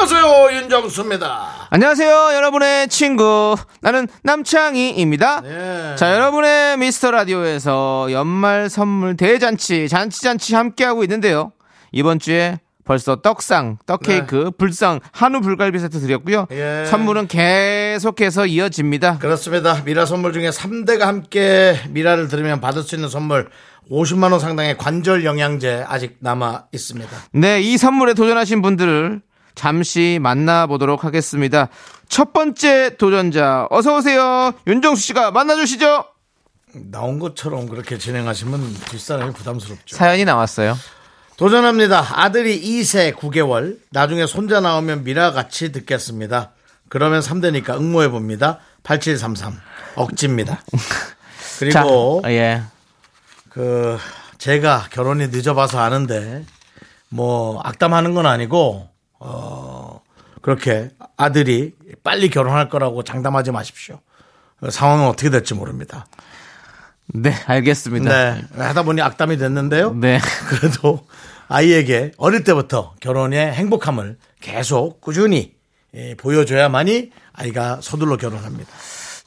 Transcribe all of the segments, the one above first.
안녕하세요 윤정수입니다. 안녕하세요, 여러분의 친구. 나는 남창희입니다. 네. 자, 여러분의 미스터 라디오에서 연말 선물 대잔치, 잔치 잔치 함께 하고 있는데요. 이번 주에 벌써 떡상, 떡케이크, 불상, 한우 불갈비 세트 드렸고요. 네. 예. 선물은 계속해서 이어집니다. 그렇습니다. 미라 선물 중에 3대가 함께 미라를 들으면 받을 수 있는 선물 50만 원 상당의 관절 영양제 아직 남아 있습니다. 네, 이 선물에 도전하신 분들을 잠시 만나보도록 하겠습니다. 첫 번째 도전자, 어서 오세요. 윤정수 씨가 만나주시죠. 나온 것처럼 그렇게 진행하시면 뒷사람이 부담스럽죠. 사연이 나왔어요. 도전합니다. 아들이 2세 9개월. 나중에 손자 나오면 미라 같이 듣겠습니다. 그러면 3대니까 응모해 봅니다. 8733. 억지입니다. 그리고 자, 예. 그 제가 결혼이 늦어봐서 아는데 뭐 악담하는 건 아니고 어 그렇게 아들이 빨리 결혼할 거라고 장담하지 마십시오. 어, 상황은 어떻게 될지 모릅니다. 네, 알겠습니다. 네 하다 보니 악담이 됐는데요. 네. 그래도 아이에게 어릴 때부터 결혼의 행복함을 계속 꾸준히 예, 보여줘야만이 아이가 서둘러 결혼합니다.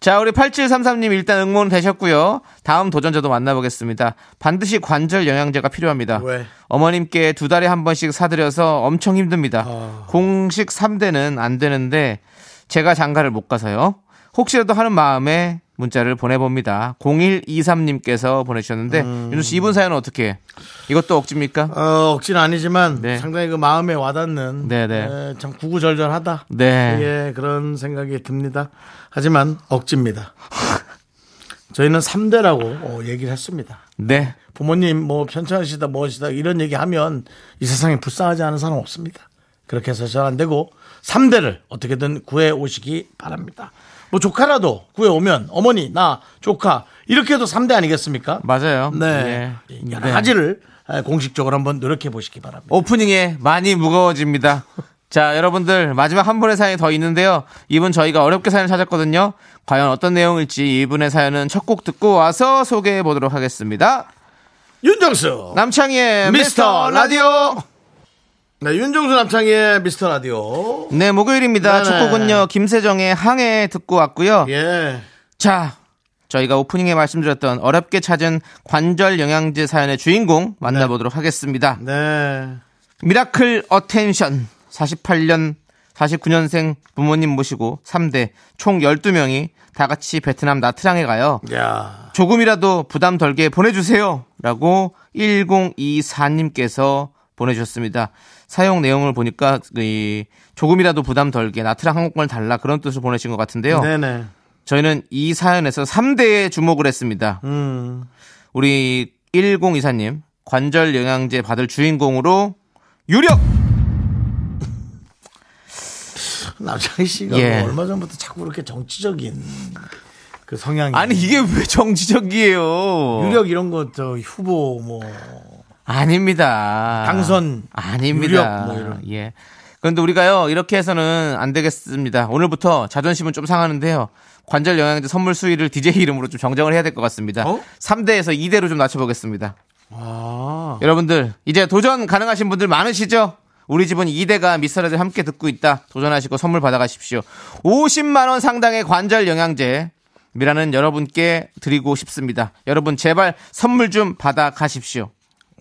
자, 우리 8733님 일단 응원 되셨고요. 다음 도전자도 만나보겠습니다. 반드시 관절 영양제가 필요합니다. 왜? 어머님께 두 달에 한 번씩 사드려서 엄청 힘듭니다. 아. 공식 3대는 안 되는데 제가 장가를 못 가서요. 혹시라도 하는 마음에 문자를 보내봅니다. 0123님께서 보내주셨는데 음. 윤수 씨 이분 사연은 어떻게? 이것도 억지입니까? 어, 억지는 아니지만 네. 상당히 그 마음에 와닿는 네, 네. 에, 참 구구절절하다. 네. 예, 그런 생각이 듭니다. 하지만 억지입니다. 저희는 3대라고 얘기를 했습니다. 네. 부모님 뭐 편찮으시다 뭐시다 이런 얘기 하면 이 세상에 불쌍하지 않은 사람 없습니다. 그렇게 해서 잘 안 되고 3대를 어떻게든 구해 오시기 바랍니다. 뭐 조카라도 구해 오면 어머니 나 조카 이렇게 해도 3대 아니겠습니까? 맞아요. 네. 예. 여러 네. 가지를 공식적으로 한번 노력해 보시기 바랍니다. 오프닝에 많이 무거워집니다. 자, 여러분들 마지막 한 분의 사연이 더 있는데요. 이분 저희가 어렵게 사연을 찾았거든요. 과연 어떤 내용일지 이분의 사연은 첫 곡 듣고 와서 소개해 보도록 하겠습니다. 윤정수 남창희의 미스터 라디오. 네, 윤정수 남창희의 미스터 라디오. 네, 목요일입니다. 네네. 첫 곡은요. 김세정의 항해 듣고 왔고요. 예. 자, 저희가 오프닝에 말씀드렸던 어렵게 찾은 관절 영양제 사연의 주인공 만나보도록 하겠습니다. 네. miracle attention 48년 49년생 부모님 모시고 3대 총 12명이 다 같이 베트남 나트랑에 가요. 야. 조금이라도 부담 덜게 보내주세요. 라고 1024님께서 보내주셨습니다. 사용 내용을 보니까 이 조금이라도 부담 덜게 나트랑 항공권을 달라 그런 뜻으로 보내신 것 같은데요. 네네. 저희는 이 사연에서 3대에 주목을 했습니다. 음. 우리 1024님 관절 영양제 받을 주인공으로 유력 남창희 씨가 예. 뭐 얼마 전부터 자꾸 그렇게 정치적인 그 성향이. 아니 이게 왜 정치적이에요? 유력 이런 거 저 후보 뭐 아닙니다. 당선, 아닙니다. 뭐. 예. 그런데 우리가요 이렇게 해서는 안 되겠습니다. 오늘부터 자존심은 좀 상하는데요. 관절 영양제 선물 수위를 DJ 이름으로 좀 정정을 해야 될 것 같습니다. 어? 3대에서 2대로 좀 낮춰보겠습니다. 아. 여러분들 이제 도전 가능하신 분들 많으시죠? 우리 집은 2대가 미스터라드 함께 듣고 있다. 도전하시고 선물 받아가십시오. 50만 원 상당의 관절 영양제 미라는 여러분께 드리고 싶습니다. 여러분 제발 선물 좀 받아가십시오.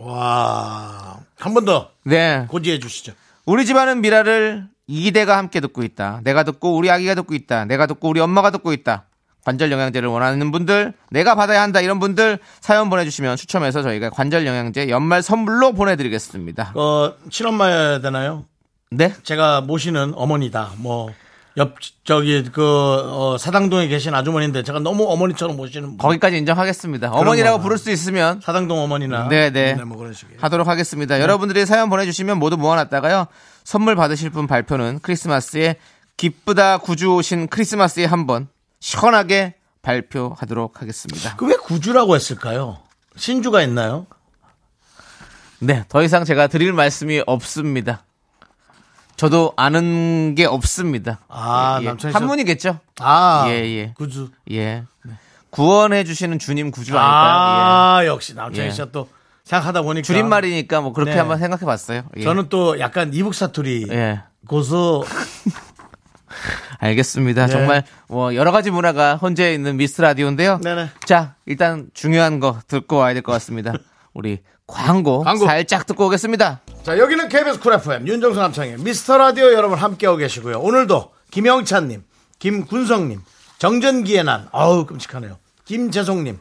와. 한 번 더 네. 고지해 주시죠. 우리 집안은 미라를 2대가 함께 듣고 있다. 내가 듣고 우리 아기가 듣고 있다. 내가 듣고 우리 엄마가 듣고 있다. 관절 영양제를 원하는 분들, 내가 받아야 한다 이런 분들 사연 보내주시면 추첨해서 저희가 관절 영양제 연말 선물로 보내드리겠습니다. 어, 친엄마여야 되나요? 네? 제가 모시는 어머니다. 뭐, 옆, 저기, 그, 어, 사당동에 계신 아주머니인데 제가 너무 어머니처럼 모시는. 분. 거기까지 인정하겠습니다. 어머니라고 거나. 부를 수 있으면 사당동 어머니나. 네네. 뭐 그런 식이에요. 하도록 하겠습니다. 여러분들이 사연 보내주시면 모두 모아놨다가요. 선물 받으실 분 발표는 크리스마스에 기쁘다 구주 오신 크리스마스에 한번 시원하게 발표하도록 하겠습니다. 그 왜 구주라고 했을까요? 신주가 있나요? 네, 더 이상 제가 드릴 말씀이 없습니다. 저도 아는 게 없습니다. 아, 예, 예. 남창희 씨. 한문이겠죠? 아, 예, 예. 구주. 예. 구원해 주시는 주님 구주 아닐까요? 아, 역시 남창희 예. 씨가 또 생각하다 보니까 예. 줄임말이니까 뭐 그렇게 네. 한번 생각해 봤어요. 예. 저는 또 약간 이북 사투리 예. 고서 알겠습니다. 네. 정말 뭐 여러 가지 문화가 혼재 있는 미스라디오인데요. 네네. 자, 일단 중요한 거 듣고 와야 될 것 같습니다. 우리 광고, 광고. 살짝 듣고 오겠습니다. 자, 여기는 KBS 쿨 FM 윤정수 남창희의 미스터 라디오 여러분 함께하고 계시고요. 오늘도 김영찬님, 김군성님, 정전기의 난, 아우 끔찍하네요. 김재송님,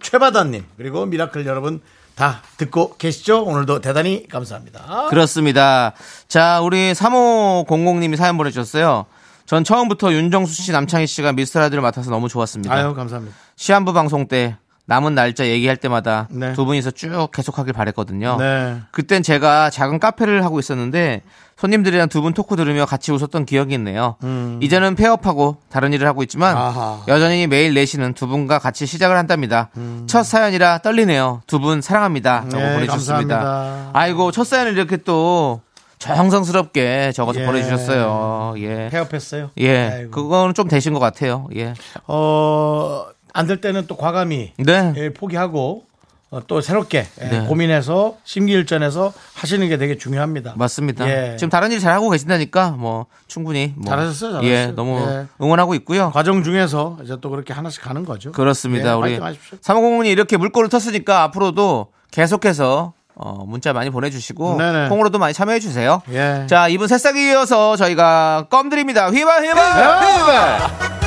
최바다님 그리고 miracle 여러분 다 듣고 계시죠? 오늘도 대단히 감사합니다. 그렇습니다. 자, 우리 3500님이 사연 보내주셨어요. 전 처음부터 윤정수 씨, 남창희 씨가 미스 라디오를 맡아서 너무 좋았습니다. 아유 감사합니다. 시한부 방송 때 남은 날짜 얘기할 때마다 네. 두 분이서 쭉 계속하길 바랬거든요. 네. 그땐 제가 작은 카페를 하고 있었는데 손님들이랑 두 분 토크 들으며 같이 웃었던 기억이 있네요. 이제는 폐업하고 다른 일을 하고 있지만 음. 아하. 여전히 매일 4시는 두 분과 같이 시작을 한답니다. 첫 사연이라 떨리네요. 두 분 사랑합니다. 라고 음. 네, 보내주셨습니다. 감사합니다. 아이고 첫 사연을 이렇게 또 정성스럽게 적어서 예. 보내주셨어요. 예. 폐업했어요. 예. 아이고. 그거는 좀 되신 것 같아요. 예. 어, 안 될 때는 또 과감히 네. 예, 포기하고 어, 또 새롭게 예, 네. 고민해서 심기일전해서 하시는 게 되게 중요합니다. 맞습니다. 예. 지금 다른 일 잘하고 계신다니까 뭐 충분히 뭐 잘하셨어요, 잘하셨어요. 예, 너무 예. 응원하고 있고요. 과정 중에서 이제 또 그렇게 하나씩 가는 거죠. 그렇습니다. 예, 우리. 사모공원이 이렇게 물꼬를 텄으니까 앞으로도 계속해서 어, 문자 많이 보내주시고 네네. 콩으로도 많이 참여해 주세요. 예. 자 이분 새싹이 이어서 저희가 껌 드립니다. 휘바 휘바 휘바.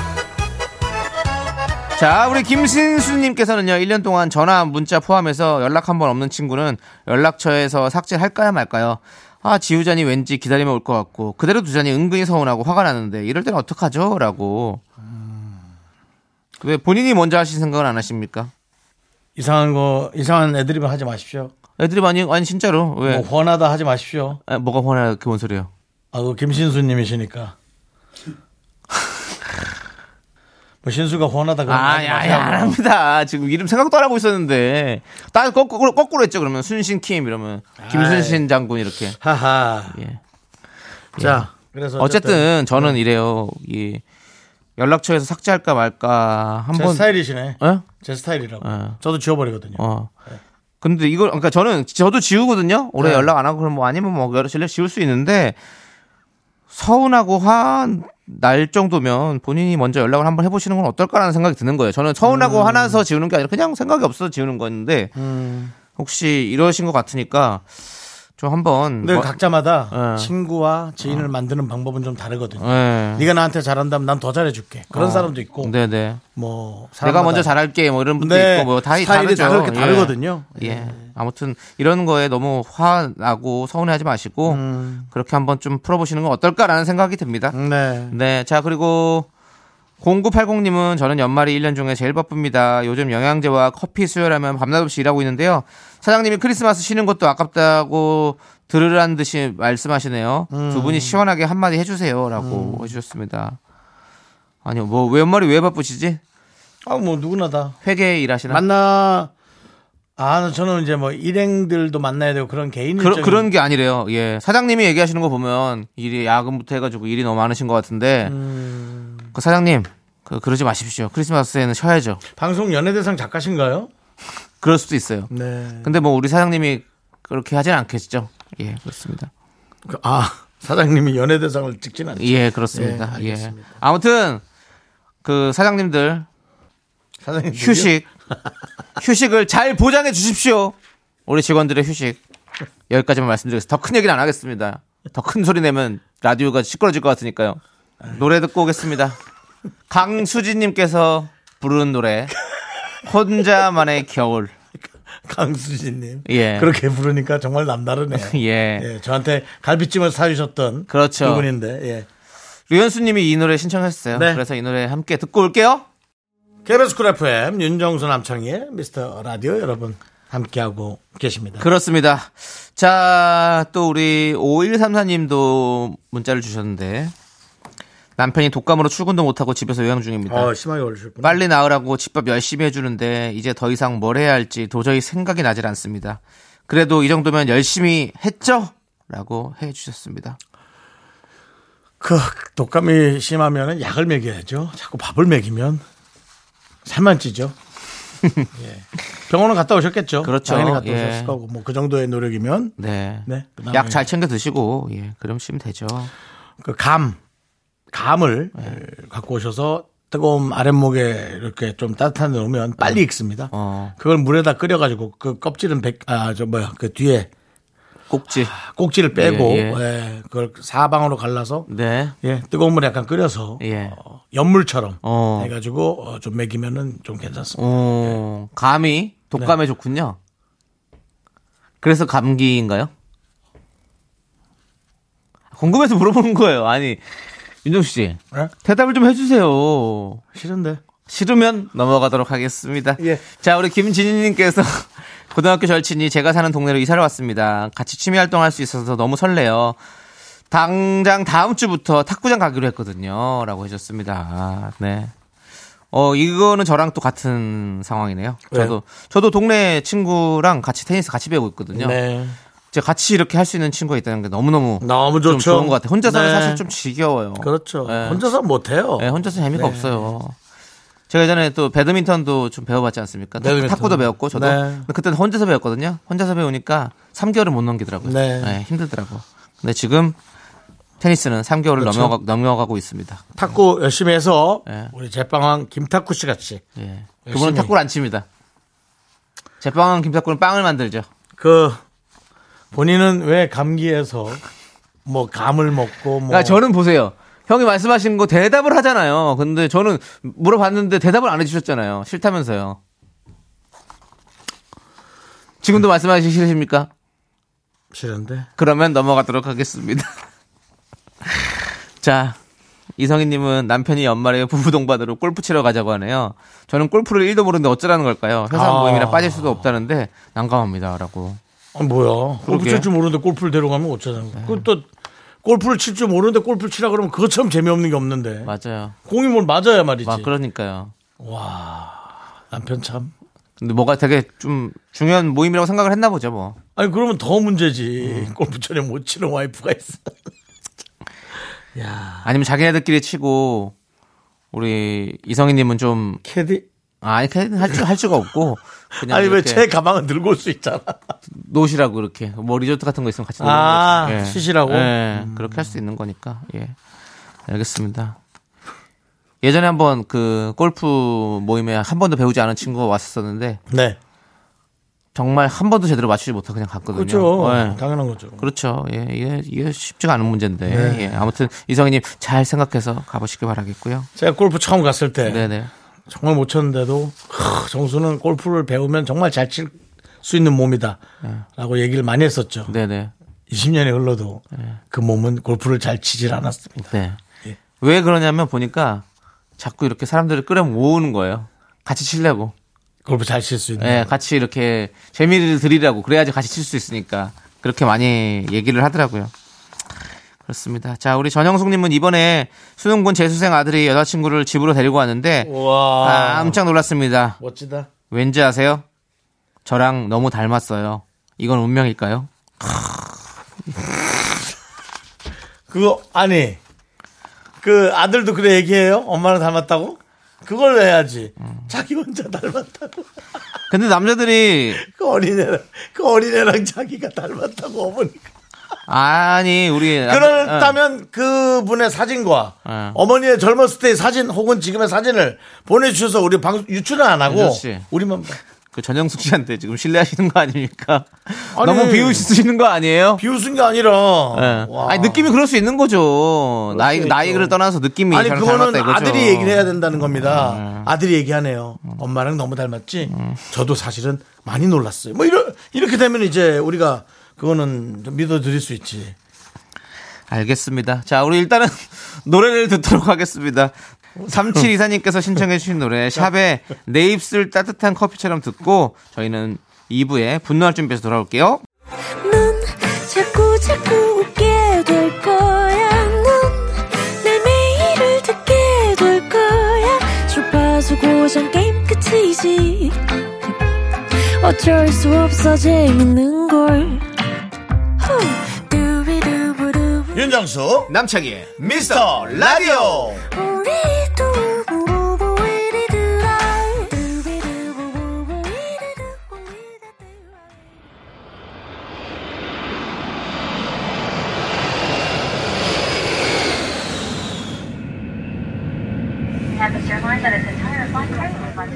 자, 우리 김신수님께서는요, 1년 동안 전화, 문자 포함해서 연락 한 번 없는 친구는 연락처에서 삭제할까요, 말까요? 아, 지우자니 왠지 기다리면 올 것 같고, 그대로 두자니 은근히 서운하고 화가 나는데, 이럴 때는 어떡하죠? 라고. 왜 본인이 먼저 하실 생각은 안 하십니까? 이상한 거 이상한 애드립은 하지 마십시오. 애들이 많이, 아니, 진짜로. 왜? 뭐 훤하다 하지 마십시오. 아, 뭐가 화나, 그뭔 소리예요? 아, 그 김신수님이시니까. 뭐 신수가 훤하다 그런 거 아, 야. 야, 안 합니다. 지금 이름 생각도 안 하고 있었는데. 딱 거꾸로, 거꾸로 했죠, 그러면. 순신 킴, 이러면. 김순신 장군, 이렇게. 하하. 예. 자, 그래서 어쨌든 저는 이래요. 이 연락처에서 삭제할까 말까 제 한번 스타일이시네. 어? 제 스타일이라고. 예. 저도 지워버리거든요. 어. 근데 이걸 그러니까 저는 저도 지우거든요. 올해 네. 연락 안 하고 그럼 뭐 아니면 뭐 여러 실력 지울 수 있는데 서운하고 화 날 정도면 본인이 먼저 연락을 한번 해보시는 건 어떨까라는 생각이 드는 거예요. 저는 서운하고 화나서 지우는 게 아니라 그냥 생각이 없어서 지우는 거였는데 음. 혹시 이러신 것 같으니까 좀 한번 근데 뭐- 각자마다 예. 친구와 지인을 만드는 방법은 좀 다르거든요. 예. 네가 나한테 잘한다면 난 더 잘해줄게. 그런 어. 사람도 있고, 네네. 뭐 내가 먼저 잘할게 뭐 이런 분도 네, 있고 뭐다 스타일이 다르죠. 다 그렇게 예. 다르거든요. 예. 아무튼 이런 거에 너무 화나고 서운해하지 마시고 음. 그렇게 한번 좀 풀어보시는 건 어떨까라는 생각이 듭니다. 네. 네. 자, 그리고 0980님은 저는 연말이 1년 중에 제일 바쁩니다. 요즘 영양제와 커피 수혈하면 밤낮 없이 일하고 있는데요. 사장님이 크리스마스 쉬는 것도 아깝다고 들으란 듯이 말씀하시네요. 음. 두 분이 시원하게 한마디 해주세요. 라고 해주셨습니다. 아니요, 뭐, 왜 연말이 왜 바쁘시지? 아, 뭐 누구나 다 회계 일하시나? 만나. 아, 저는 이제 뭐 일행들도 만나야 되고 그런 개인 그런 게 아니래요. 예. 사장님이 얘기하시는 거 보면 일이 야근부터 해가지고 일이 너무 많으신 것 같은데 음. 그 사장님 그 그러지 마십시오. 크리스마스에는 쉬어야죠. 방송 연예대상 작가신가요? 그럴 수도 있어요. 네. 근데 뭐 우리 사장님이 그렇게 하진 않겠죠. 예, 그렇습니다. 그- 아, 사장님이 연예대상을 찍진 않죠. 예, 그렇습니다. 예, 예. 알겠습니다. 아무튼 그 사장님들 사장님 휴식 휴식을 잘 보장해 주십시오. 우리 직원들의 휴식 여기까지만 말씀드리겠습니다. 더 큰 얘기는 안 하겠습니다. 더 큰 소리 내면 라디오가 시끄러질 것 같으니까요. 노래 듣고 오겠습니다. 강수진님께서 부르는 노래 혼자만의 겨울. 강수진님. 예. 그렇게 부르니까 정말 남다르네요. 예. 예, 저한테 갈비찜을 사주셨던 그렇죠. 그분인데, 예. 류현수님이 이 노래 신청했어요. 네. 그래서 이 노래 함께 듣고 올게요. KBS 쿨 FM 윤정수 남창희의 미스터 라디오 여러분 함께하고 계십니다. 그렇습니다. 자, 또 우리 5134님도 문자를 주셨는데 남편이 독감으로 출근도 못하고 집에서 요양 중입니다. 어, 심하게 걸리셨구나. 빨리 나으라고 집밥 열심히 해주는데 이제 더 이상 뭘 해야 할지 도저히 생각이 나질 않습니다. 그래도 이 정도면 열심히 했죠? 라고 해주셨습니다. 그 독감이 심하면은 약을 먹여야죠. 자꾸 밥을 먹이면 살만 찌죠. 예. 병원은 갔다 오셨겠죠. 그렇죠. 당연히 갔다 예. 오셨을 거고 뭐 그 정도의 노력이면 네. 네. 약 잘 챙겨 드시고, 예, 그러시면 되죠. 그 감, 감을 네. 에, 갖고 오셔서 뜨거운 아랫목에 이렇게 좀 따뜻한 데 놓으면 빨리 익습니다. 어. 그걸 물에다 끓여가지고 그 껍질은 백, 아, 저 뭐야, 그 뒤에 꼭지. 꼭지를 빼고, 예, 예, 예. 그걸 사방으로 갈라서, 네. 예, 뜨거운 물에 약간 끓여서, 예. 어, 연물처럼 어. 해가지고 어, 좀 먹이면은 좀 괜찮습니다. 어, 감이 독감에 좋군요. 그래서 감기인가요? 궁금해서 물어보는 거예요. 아니, 윤정수 씨. 예? 대답을 좀 해주세요. 싫은데. 싫으면 넘어가도록 하겠습니다. 예. 자, 우리 김진희님께서 고등학교 절친이 제가 사는 동네로 이사를 왔습니다. 같이 취미 활동할 수 있어서 너무 설레요. 당장 다음 주부터 탁구장 가기로 했거든요. 라고 해줬습니다. 아, 네. 어, 이거는 저랑 또 같은 상황이네요. 왜요? 저도, 저도 동네 친구랑 같이 테니스 같이 배우고 있거든요. 네. 제가 같이 이렇게 할 수 있는 친구가 있다는 게 너무너무 너무 좀 좋죠. 좋은 것 같아요. 혼자서는 네. 사실 좀 지겨워요. 그렇죠. 네. 혼자서 못해요. 네, 혼자서 재미가 네. 없어요. 제가 예전에 또 배드민턴도 좀 배워봤지 않습니까? 탁- 배드민턴. 탁구도 배웠고 저도. 네. 그때는 혼자서 배웠거든요. 혼자서 배우니까 3개월을 못 넘기더라고요. 네. 힘들더라고. 근데 지금 테니스는 3개월을 그렇죠. 넘어가, 넘어가고 있습니다. 탁구 열심히 해서 네. 우리 제빵왕 김탁구 씨 같이 예. 그분은 탁구를 안 칩니다. 제빵은 김탁구는 빵을 만들죠. 그 본인은 왜 감기에서 뭐 감을 먹고 뭐 그러니까 저는 보세요. 형이 말씀하신 거 대답을 하잖아요. 근데 저는 물어봤는데 대답을 안 해주셨잖아요. 싫다면서요. 지금도 말씀하시기 싫으십니까? 싫은데 그러면 넘어가도록 하겠습니다. 자, 이성희님은 남편이 연말에 부부 동반으로 골프 치러 가자고 하네요. 저는 골프를 1도 모르는데 어쩌라는 걸까요? 회사 아. 모임이라 빠질 수도 없다는데 난감합니다 라고. 아, 뭐야 골프 그러게. 칠줄 모르는데 골프를 데려가면 어쩌자는 거야 그또 골프를 칠 줄 모르는데 골프를 치라 그러면 그것처럼 재미없는 게 없는데 맞아요. 공이 뭘 맞아야 말이지 아, 그러니까요. 남편 참 근데 뭐가 되게 좀 중요한 모임이라고 생각을 했나 보죠, 뭐. 아니 그러면 더 문제지 음. 골프 전에 못 치는 와이프가 있어 야 아니면 자기네들끼리 치고 우리 이성희님은 좀 캐디 아, 아니 할줄 할 수가 없고 그냥 아니 왜 제 가방은 들고 올 수 있잖아 노시라고 이렇게 뭐 리조트 같은 거 있으면 같이 놀는 아, 거죠. 예. 쉬시라고? 예, 그렇게 할 수 있는 거니까. 예. 알겠습니다. 예전에 한번 그 골프 모임에 한 번도 배우지 않은 친구가 왔었는데 네 정말 한 번도 제대로 맞추지 못하고 그냥 갔거든요. 그렇죠 예. 당연한 거죠 그렇죠. 예, 이게, 이게 쉽지가 않은 문제인데. 네. 예. 아무튼 이성희님 잘 생각해서 가보시길 바라겠고요. 제가 골프 처음 갔을 때 네네. 정말 못 쳤는데도 크, 정수는 골프를 배우면 정말 잘 칠 수 있는 몸이다 라고 얘기를 많이 했었죠 네네. 20년이 흘러도 그 몸은 골프를 잘 치질 않았습니다 네. 예. 왜 그러냐면 보니까 자꾸 이렇게 사람들을 끌어 모으는 거예요. 같이 치려고. 골프 잘 칠 수 있는 예, 같이 이렇게 재미를 드리라고 그래야지 같이 칠 수 있으니까 그렇게 많이 얘기를 하더라고요. 그렇습니다. 자, 우리 전영숙님은 이번에 수능 본 재수생 아들이 여자친구를 집으로 데리고 왔는데 와 깜짝 놀랐습니다. 멋지다 왠지 아세요? 저랑 너무 닮았어요. 이건 운명일까요? 그거 아니 그 아들도 그래 얘기해요 엄마랑 닮았다고 그걸 해야지 자기 혼자 닮았다고 근데 남자들이 그 어린애랑 그 어린애랑 자기가 닮았다고 어머니가 아니 우리 남- 어. 그렇다면 그분의 사진과 어. 어머니의 젊었을 때의 사진 혹은 지금의 사진을 보내주셔서 우리 방 유출은 안 하고. 우리만 봐. 그 전영숙 씨한테 지금 신뢰하시는 거 아닙니까? 아니, 너무 비우시는 거 아니에요? 비웃은 게 아니라 예. 와. 아니 느낌이 그럴 수 있는 거죠. 나이 수 나이를. 떠나서 느낌이 아니 그거는 닮았다. 아들이 얘기를 해야 된다는 겁니다. 음. 아들이 얘기하네요. 엄마랑 너무 닮았지. 저도 사실은 많이 놀랐어요. 뭐 이러, 이렇게 되면 이제 우리가 그거는 믿어드릴 수 있지. 알겠습니다. 자, 우리 일단은 노래를 듣도록 하겠습니다. 37 이사님께서 신청해주신 노래 샵의 내 입술 따뜻한 커피처럼 듣고 저희는 2부에 분노할 준비해서 돌아올게요. 자꾸 자꾸 웃게 될 거야. 넌내 매일을 듣게 될 거야. 주파수 고정 게임 끝이지. 어쩔 수 없어 재밌는 걸. 윤정수 남창희의 미스터 라디오.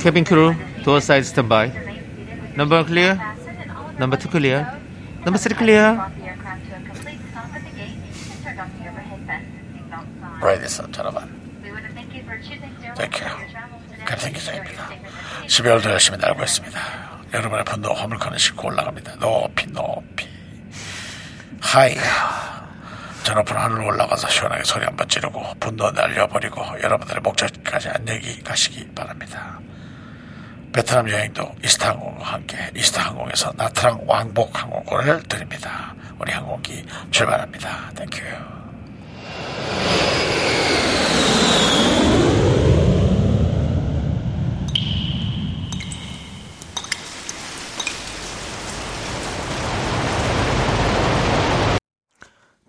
케빈 크루 도어 사이드 스탠바이 넘버 클리어 넘버 투 클리어 넘버 쓰리 클리어 브레이디스 여러분 땡큐 캡틴 기자입니다 12월도 열심히 날고 있습니다. 여러분의 분노 허물커는 싣고 올라갑니다. 높이 높이. 저 높은 하늘로 올라가서 시원하게 소리 한번 지르고 분노 날려버리고 여러분들의 목적지까지 안녕히 가시기 바랍니다. 베트남 여행도 이스타항공과 함께 이스타항공에서 나트랑 왕복 항공권을 드립니다. 우리 항공기 출발합니다. thank you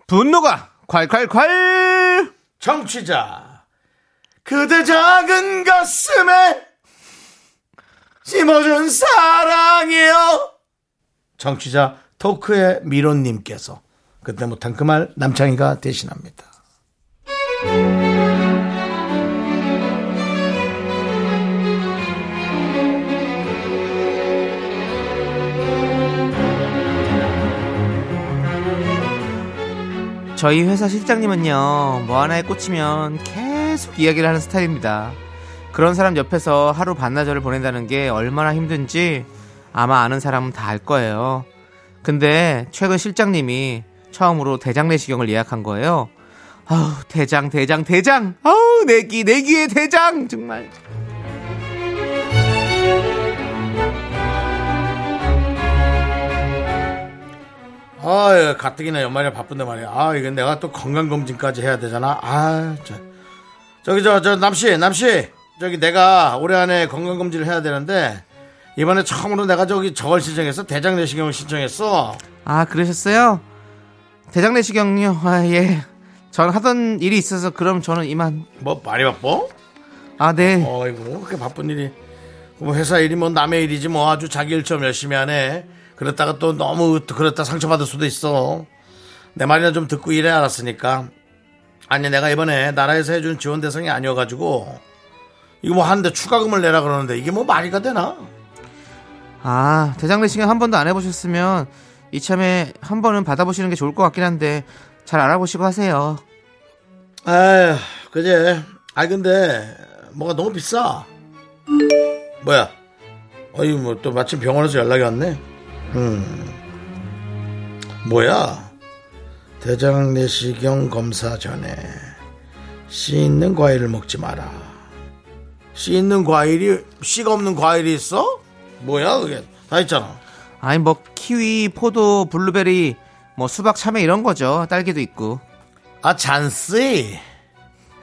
분노가 콸콸콸. 청취자. 그대 작은 가슴에 심어준 사랑이요. 정취자 토크의 미론님께서 그때 못한 그 말 남창희가 대신합니다 저희 회사 실장님은요, 뭐 하나에 꽂히면 계속 이야기를 하는 스타일입니다. 그런 사람 옆에서 하루 반나절을 보낸다는 게 얼마나 힘든지 아마 아는 사람은 다 알 거예요. 근데 최근 실장님이 처음으로 대장 내시경을 예약한 거예요. 아우, 대장, 대장, 대장! 아우, 내기, 내기의 대장! 정말. 아 가뜩이나 연말에 바쁜데 말이야 아 이건 내가 또 건강검진까지 해야 되잖아 아 저, 저기 저 저 남씨 남씨 저기 내가 올해 안에 건강검진을 해야 되는데 이번에 처음으로 내가 저기 저걸 신청했어 대장 내시경을 신청했어 아, 그러셨어요? 대장 내시경요? 아, 예. 전 하던 일이 있어서 그럼 저는 이만. 뭐 많이 바빠? 아, 네. 어이구 그렇게 바쁜 일이 뭐 회사 일이 뭐 남의 일이지 뭐 아주 자기 일좀 열심히 하네 그랬다가 또 너무 또 그랬다 상처받을 수도 있어. 내 말이나 좀 듣고 일해 알았으니까. 아니 내가 이번에 나라에서 해준 지원 대상이 아니어가지고 이거 뭐 하는데 추가금을 내라 그러는데 이게 뭐 말이가 되나? 아, 대장 내시경 한 번도 안 해보셨으면 이참에 한 번은 받아보시는 게 좋을 것 같긴 한데 잘 알아보시고 하세요. 아휴 그제. 아 근데 뭐가 너무 비싸. 뭐야? 어이 뭐 또 마침 병원에서 연락이 왔네 음. 뭐야? 대장 내시경 검사 전에 씨 있는 과일을 먹지 마라. 씨 있는 과일이 씨가 없는 과일이 있어? 뭐야 그게? 다 있잖아. 아니 뭐 키위, 포도, 블루베리, 뭐 수박, 참외 이런 거죠. 딸기도 있고. 아 잔씨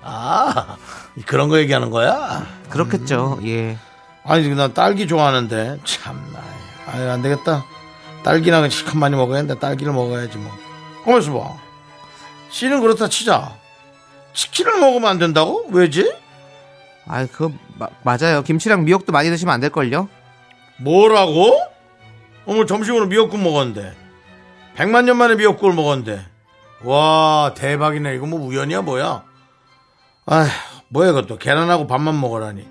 아 그런 거 얘기하는 거야? 그렇겠죠. 예. 아니 난 딸기 좋아하는데. 참나 아니 안 되겠다 딸기나 시큼 많이 먹어야겠는데 딸기를 먹어야지 뭐 가만있어 봐 씨는 그렇다 치자 치킨을 먹으면 안 된다고? 왜지? 아, 그거 마- 맞아요. 김치랑 미역도 많이 드시면 안 될 걸요. 뭐라고? 오늘 점심으로 미역국 먹었는데 백만 년 만에 미역국을 먹었는데 와 대박이네 이거 뭐 우연이야 뭐야 아 뭐야 이것도 계란하고 밥만 먹으라니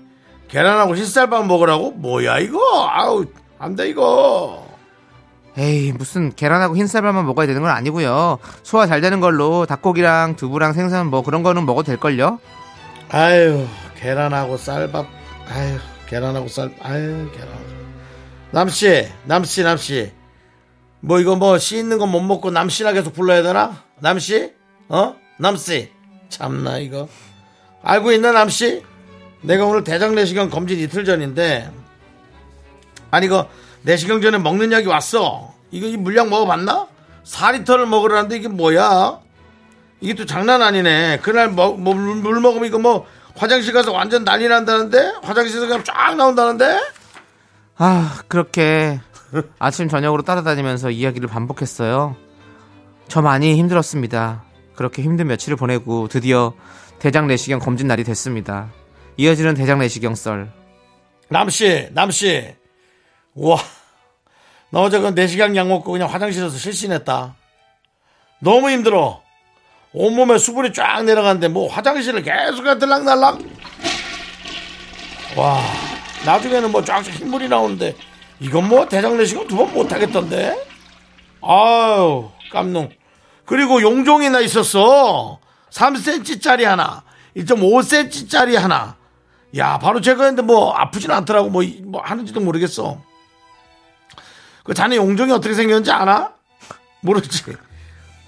계란하고 흰쌀밥 먹으라고? 뭐야 이거 아우 안 돼 이거. 에이, 무슨 계란하고 흰쌀밥만 먹어야 되는 건 아니고요. 소화 잘 되는 걸로 닭고기랑 두부랑 생선 뭐 그런 거는 먹어도 될 걸요. 아유 계란하고 쌀밥. 아유 계란하고 쌀 아유 계란. 남씨 남씨 남씨. 뭐 이거 뭐 씨 있는 거못 먹고 남씨나 계속 불러야 되나? 남씨? 어? 남씨. 참나 이거. 알고 있나 남씨? 내가 오늘 대장 내시경 검진 이틀 전인데 아니 이거 내시경 전에 먹는 약이 왔어 이거 이 물량 먹어봤나 4리터를 먹으라는데 이게 뭐야 이게 또 장난 아니네. 그날 뭐, 뭐, 물, 물 먹으면 이거 뭐 화장실 가서 완전 난리 난다는데 화장실에서 그냥 쫙 나온다는데 아, 그렇게 아침 저녁으로 따라다니면서 이야기를 반복했어요. 저 많이 힘들었습니다. 그렇게 힘든 며칠을 보내고 드디어 대장 내시경 검진 날이 됐습니다. 이어지는 대장 내시경 썰. 남씨 남씨 우와 나 어제 그 4시간 약 먹고 그냥 화장실에서 실신했다. 너무 힘들어. 온몸에 수분이 쫙 내려가는데 뭐 화장실을 계속 들락날락. 와 나중에는 뭐 쫙쫙 흰물이 나오는데 이건 뭐 대장내시경 두 번 못하겠던데? 아유 깜놀 그리고 용종이나 있었어. 3cm짜리 하나 1.5cm짜리 하나. 야 바로 제가 했는데 뭐 아프진 않더라고. 뭐, 이- 뭐 하는지도 모르겠어 그 자네 용종이 어떻게 생겼는지 알아? 모르지.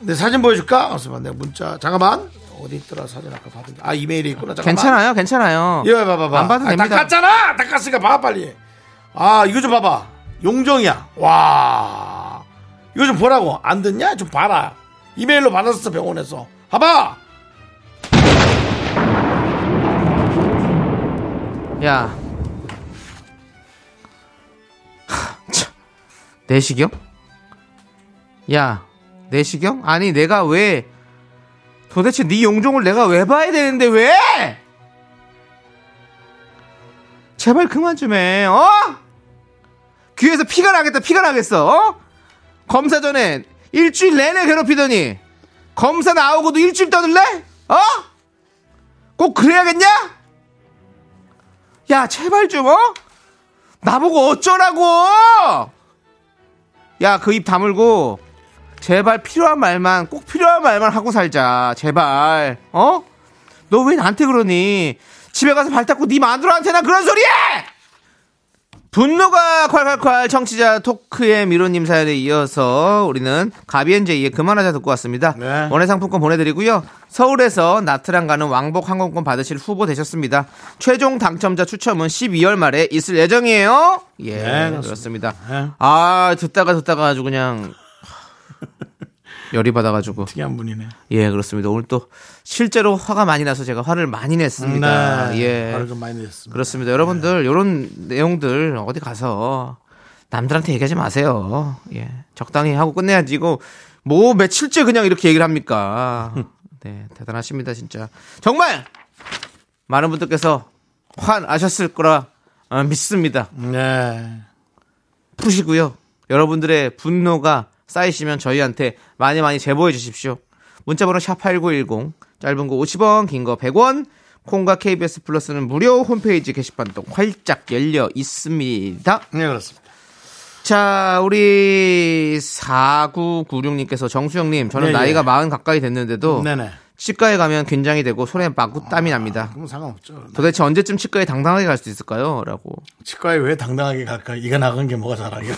내 사진 보여줄까? 어서 내가 문자 잠깐만. 어디 있더라 사진 아까 받은 아 이메일에 있구나. 잠깐만. 괜찮아요, 괜찮아요. 이거 봐봐봐. 안 봐도 아, 됩니다. 닦았잖아! 닦았으니까 봐 빨리. 아 이거 좀 봐봐. 용종이야. 와. 이거 좀 보라고. 안 듣냐? 좀 봐라. 이메일로 받았어 병원에서. 봐봐! 야. 내시경? 야, 내시경? 아니, 내가 왜, 도대체 네 용종을 내가 왜 봐야 되는데, 왜? 제발 그만 좀 해, 어? 귀에서 피가 나겠다, 피가 나겠어, 어? 검사 전에 일주일 내내 괴롭히더니, 검사 나오고도 일주일 떠들래? 어? 꼭 그래야겠냐? 야, 제발 좀, 어? 나보고 어쩌라고! 야, 그 입 다물고, 제발 필요한 말만, 꼭 필요한 말만 하고 살자. 제발. 어? 너 왜 나한테 그러니? 집에 가서 발 닦고 네 마누라한테나 그런 소리 해! 분노가 콸콸콸 청취자 토크의 미로님 사연에 이어서 우리는 가비엔제이의 그만하자 듣고 왔습니다. 네. 원예 상품권 보내드리고요. 서울에서 나트랑 가는 왕복 항공권 받으실 후보 되셨습니다. 최종 당첨자 추첨은 12월 말에 있을 예정이에요. 예, 네, 그렇습니다. 네. 아 듣다가 듣다가 아주 그냥 열이 받아가지고 특이한 분이네 예 그렇습니다. 오늘 또 실제로 화가 많이 나서 제가 화를 많이 냈습니다. 네, 예 화를 좀 많이 냈습니다 그렇습니다. 여러분들 이런 내용들 어디 가서 남들한테 얘기하지 마세요. 예, 적당히 하고 끝내야지. 이거 뭐 며칠째 그냥 이렇게 얘기를 합니까? 네, 대단하십니다 진짜. 정말 많은 분들께서 화나셨을 거라 어, 믿습니다. 네 푸시고요. 여러분들의 분노가 쌓이시면 저희한테 많이 많이 제보해 주십시오. 문자번호 샵8910 짧은 거 50원 긴 거 100원 콩과 KBS 플러스는 무료 홈페이지 게시판 또 활짝 열려 있습니다. 네, 그렇습니다 자, 우리 4996님께서 정수영님, 저는 네, 나이가 예. 마흔 가까이 됐는데도 네네 치과에 가면 긴장이 되고 손에 막고 땀이 납니다. 그럼 상관없죠 도대체 언제쯤 치과에 당당하게 갈 수 있을까요? 라고. 치과에 왜 당당하게 갈까? 이가 나간 게 뭐가 자랑이야?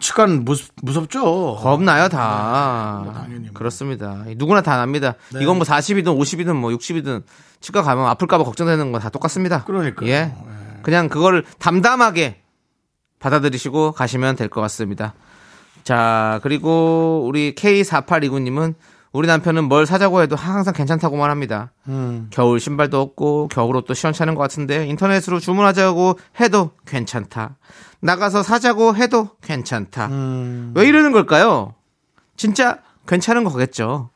치과는 무섭, 무섭죠. 겁나요, 다. 뭐 당연히 뭐. 그렇습니다. 누구나 다 납니다. 네. 이건 뭐 40이든 50이든 뭐 60이든 치과 가면 아플까봐 걱정되는 건 다 똑같습니다. 그러니까요. 예. 네. 그냥 그거를 담담하게 받아들이시고 가시면 될 것 같습니다. 자, 그리고 우리 K4829님은 우리 남편은 뭘 사자고 해도 항상 괜찮다고만 합니다. 음. 겨울 신발도 없고 겨울 옷도 시원찮은 것 같은데 인터넷으로 주문하자고 해도 괜찮다. 나가서 사자고 해도 괜찮다. 음. 왜 이러는 걸까요? 진짜 괜찮은 거겠죠.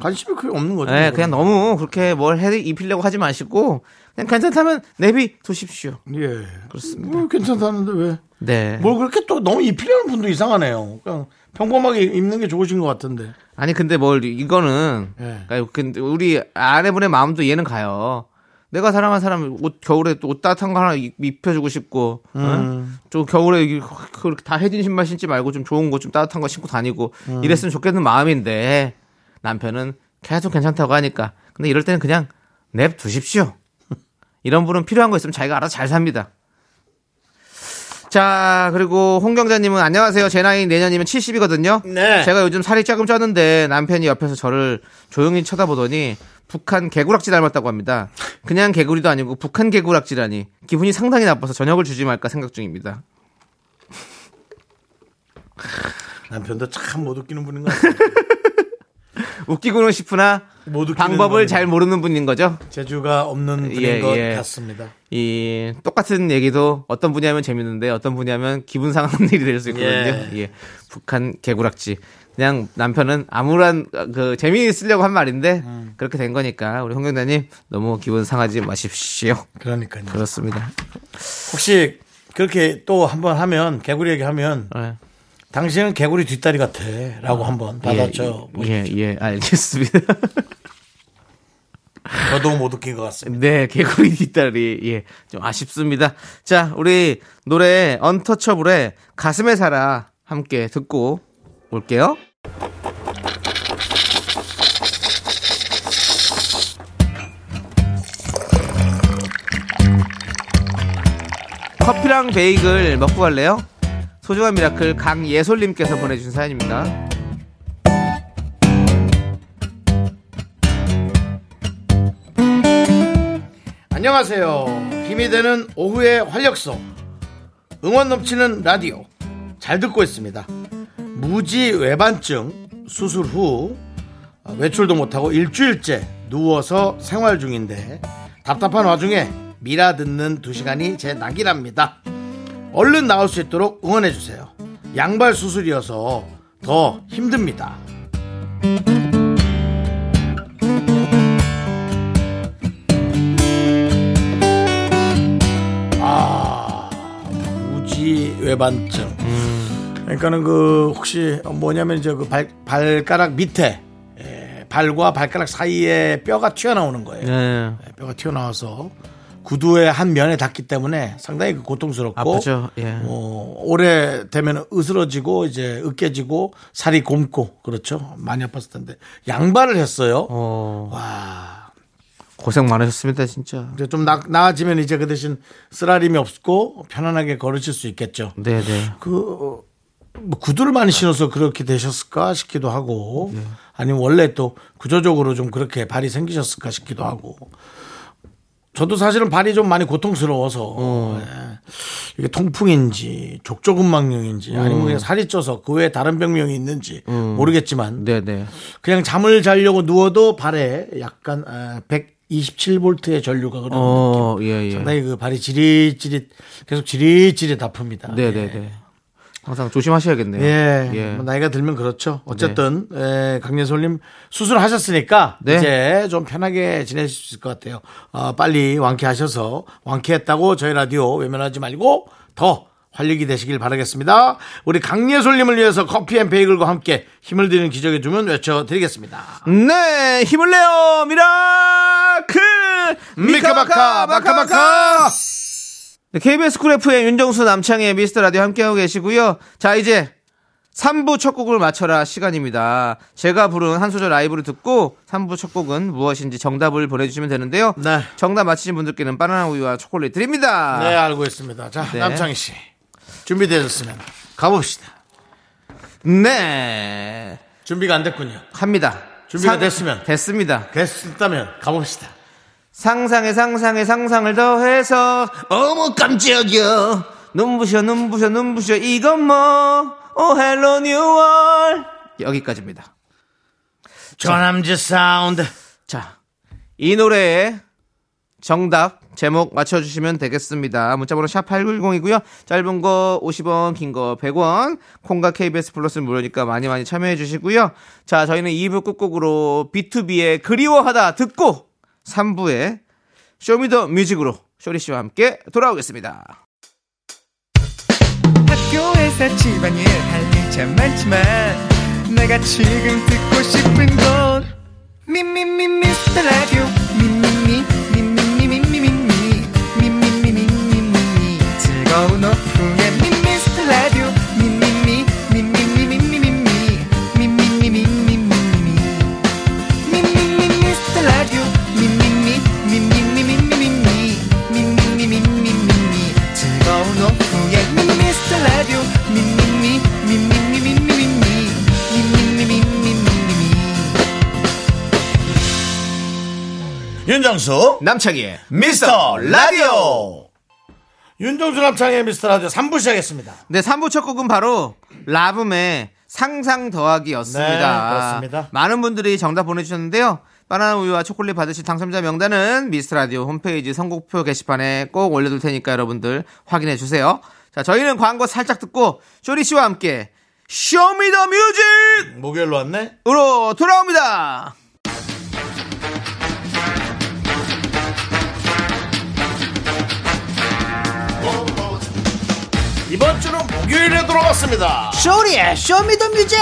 관심이 크게 없는 거죠. 네, 그냥 너무 그렇게 뭘 해 입히려고 하지 마시고 그냥 괜찮다면 내비 두십시오. 예. 그렇습니다. 뭐 괜찮다는데 왜? 네. 뭘 그렇게 또 너무 입히려는 분도 이상하네요. 그냥 평범하게 입는 게 좋으신 것 같은데. 아니 근데 뭘 이거는 예. 그러니까 근데 우리 아내분의 마음도 이해는 가요. 내가 사랑하는 사람 옷 겨울에 또 옷 따뜻한 거 하나 입- 입혀주고 싶고, 어? 음. 좀 겨울에 그렇게 다 해진 신발 신지 말고 좀 좋은 거 좀 따뜻한 거 신고 다니고 음. 이랬으면 좋겠는 마음인데 남편은 계속 괜찮다고 하니까 근데 이럴 때는 그냥 냅 두십시오. 이런 분은 필요한 거 있으면 자기가 알아서 잘 삽니다. 자, 그리고 홍경자님은 안녕하세요. 제 나이 내년이면 70이거든요. 네. 제가 요즘 살이 조금 쪘는데 남편이 옆에서 저를 조용히 쳐다보더니 북한 개구락지 닮았다고 합니다. 그냥 개구리도 아니고 북한 개구락지라니 기분이 상당히 나빠서 저녁을 주지 말까 생각 중입니다. 남편도 참 못 웃기는 분인 것 같아요. 웃기고는 싶으나 방법을. 잘 모르는 분인 거죠. 재주가 없는 분인 예, 것 예. 같습니다. 이 똑같은 얘기도 어떤 분이 하면 재밌는데 어떤 분이 하면 기분 상하는 일이 될 수 있거든요. 예. 예. 북한 개구락지. 그냥 남편은 아무런 그 재미 있으려고 한 말인데 음. 그렇게 된 거니까 우리 홍경자님 너무 기분 상하지 마십시오. 그러니까요. 그렇습니다. 혹시 그렇게 또 한번 하면 개구리 얘기하면 예. 당신은 개구리 뒷다리 같아라고 한번 받아줘. 예, 예, 예, 알겠습니다. 저도 못 웃긴 것 같습니다. 네, 개구리 뒷다리. 예, 좀 아쉽습니다. 자, 우리 노래 언터처블의 가슴에 살아 함께 듣고 올게요. 커피랑 베이글 먹고 갈래요? 소중한 miracle 강예솔님께서 보내주신 사연입니다. 안녕하세요. 힘이 되는 오후의 활력소. 응원 넘치는 라디오. 잘 듣고 있습니다. 무지 외반증 수술 후 어, 외출도 못하고 일주일째 누워서 생활 중인데 답답한 와중에 미라 듣는 두 시간이 제 낙이랍니다. 얼른 나올 수 있도록 응원해 주세요. 양발 수술이어서 더 힘듭니다. 아, 무지 외반증. 그러니까는 그 혹시 뭐냐면 이제 그 발, 발가락 밑에 에, 발과 발가락 사이에 뼈가 튀어나오는 거예요. 네. 네, 뼈가 튀어나와서 구두의 한 면에 닿기 때문에 상당히 그 고통스럽고 아프죠. 예. 어, 오래 되면 으스러지고 이제 으깨지고 살이 곰고 그렇죠. 많이 아팠을 텐데 양발을 했어요. 어, 와. 고생 많으셨습니다, 진짜. 이제 좀 나, 나아지면 이제 그 대신 쓰라림이 없고 편안하게 걸으실 수 있겠죠. 네네. 그, 뭐 구두를 많이 신어서 그렇게 되셨을까 싶기도 하고, 아니면 원래 또 구조적으로 좀 그렇게 발이 생기셨을까 싶기도 하고. 저도 사실은 발이 좀 많이 고통스러워서, 예. 이게 통풍인지, 족저근막염인지, 아니면 그냥 살이 쪄서 그 외에 다른 병명이 있는지 모르겠지만, 네네. 그냥 잠을 자려고 누워도 발에 약간 127볼트의 전류가 흐르는 어, 느낌. 예, 예. 상당히 그 발이 지릿지릿 계속 지릿지릿 아픕니다. 네네네. 항상 조심하셔야겠네요. 예. 예. 뭐 나이가 들면 그렇죠. 어쨌든 예, 강예솔님 수술하셨으니까 네. 이제 좀 편하게 지내실 수 있을 것 같아요. 어, 빨리 완쾌하셔서 완쾌했다고 저희 라디오 외면하지 말고 더 활력이 되시길 바라겠습니다. 우리 강예솔님을 위해서 커피 and 베이글과 함께 힘을 드리는 기적의 주문 외쳐드리겠습니다. 네, 힘을 내요, miracle! 미카마카 마카마카 네, KBS 쿨 FM 윤정수 남창희의 미스터 라디오 함께하고 계시고요. 자, 이제 3부 첫 곡을 맞춰라 시간입니다. 제가 부른 한 소절 라이브를 듣고 3부 첫 곡은 무엇인지 정답을 보내주시면 되는데요. 네. 정답 맞히신 분들께는 바나나 우유와 초콜릿 드립니다. 네 알고 있습니다. 자 네. 남창희 씨 준비되셨으면 가봅시다. 네. 준비가 안 됐군요. 합니다. 준비가 됐으면. 됐습니다. 됐다면 가봅시다. 상상에 상상에 상상을 더해서. 어머 깜짝이야. 눈부셔 눈부셔 눈부셔. 이건 뭐오 hello new world. 여기까지입니다. 조남지 사운드. 자 이 노래의 정답 제목 맞춰주시면 되겠습니다. 문자번호 샵 8910이고요. 짧은 거 50원 긴 거 100원. 콩과 KBS 플러스는 무료니까 많이 많이 참여해 주시고요. 자 저희는 2부 끝곡으로 BTOB의 그리워하다 듣고 3부에 Show Me the Music으로 쇼리 씨와 함께 돌아오겠습니다 학교에서 집안일 할 일 참 많지만 내가 지금 듣고 싶은 건 미미미 미스터 라디오 미미미 미미미 미미미 미미미 미미미 즐거운 오후 윤정수 남창희의 미스터 라디오. 윤정수 남창의 미스터 라디오 3부 시작했습니다. 네 3부 첫 곡은 바로 라붐의 상상 더하기였습니다 네, 그렇습니다. 많은 분들이 정답 보내주셨는데요 바나나 우유와 초콜릿 받으실 당첨자 명단은 미스라디오 홈페이지 선곡표 게시판에 꼭 올려둘 테니까 여러분들 확인해 주세요. 자, 저희는 광고 살짝 듣고 쇼리 씨와 함께 Show Me the Music으로 목요일로 왔네? 돌아옵니다. 이번 주는 목요일에 돌아왔습니다. 쇼리의 쇼미더 뮤직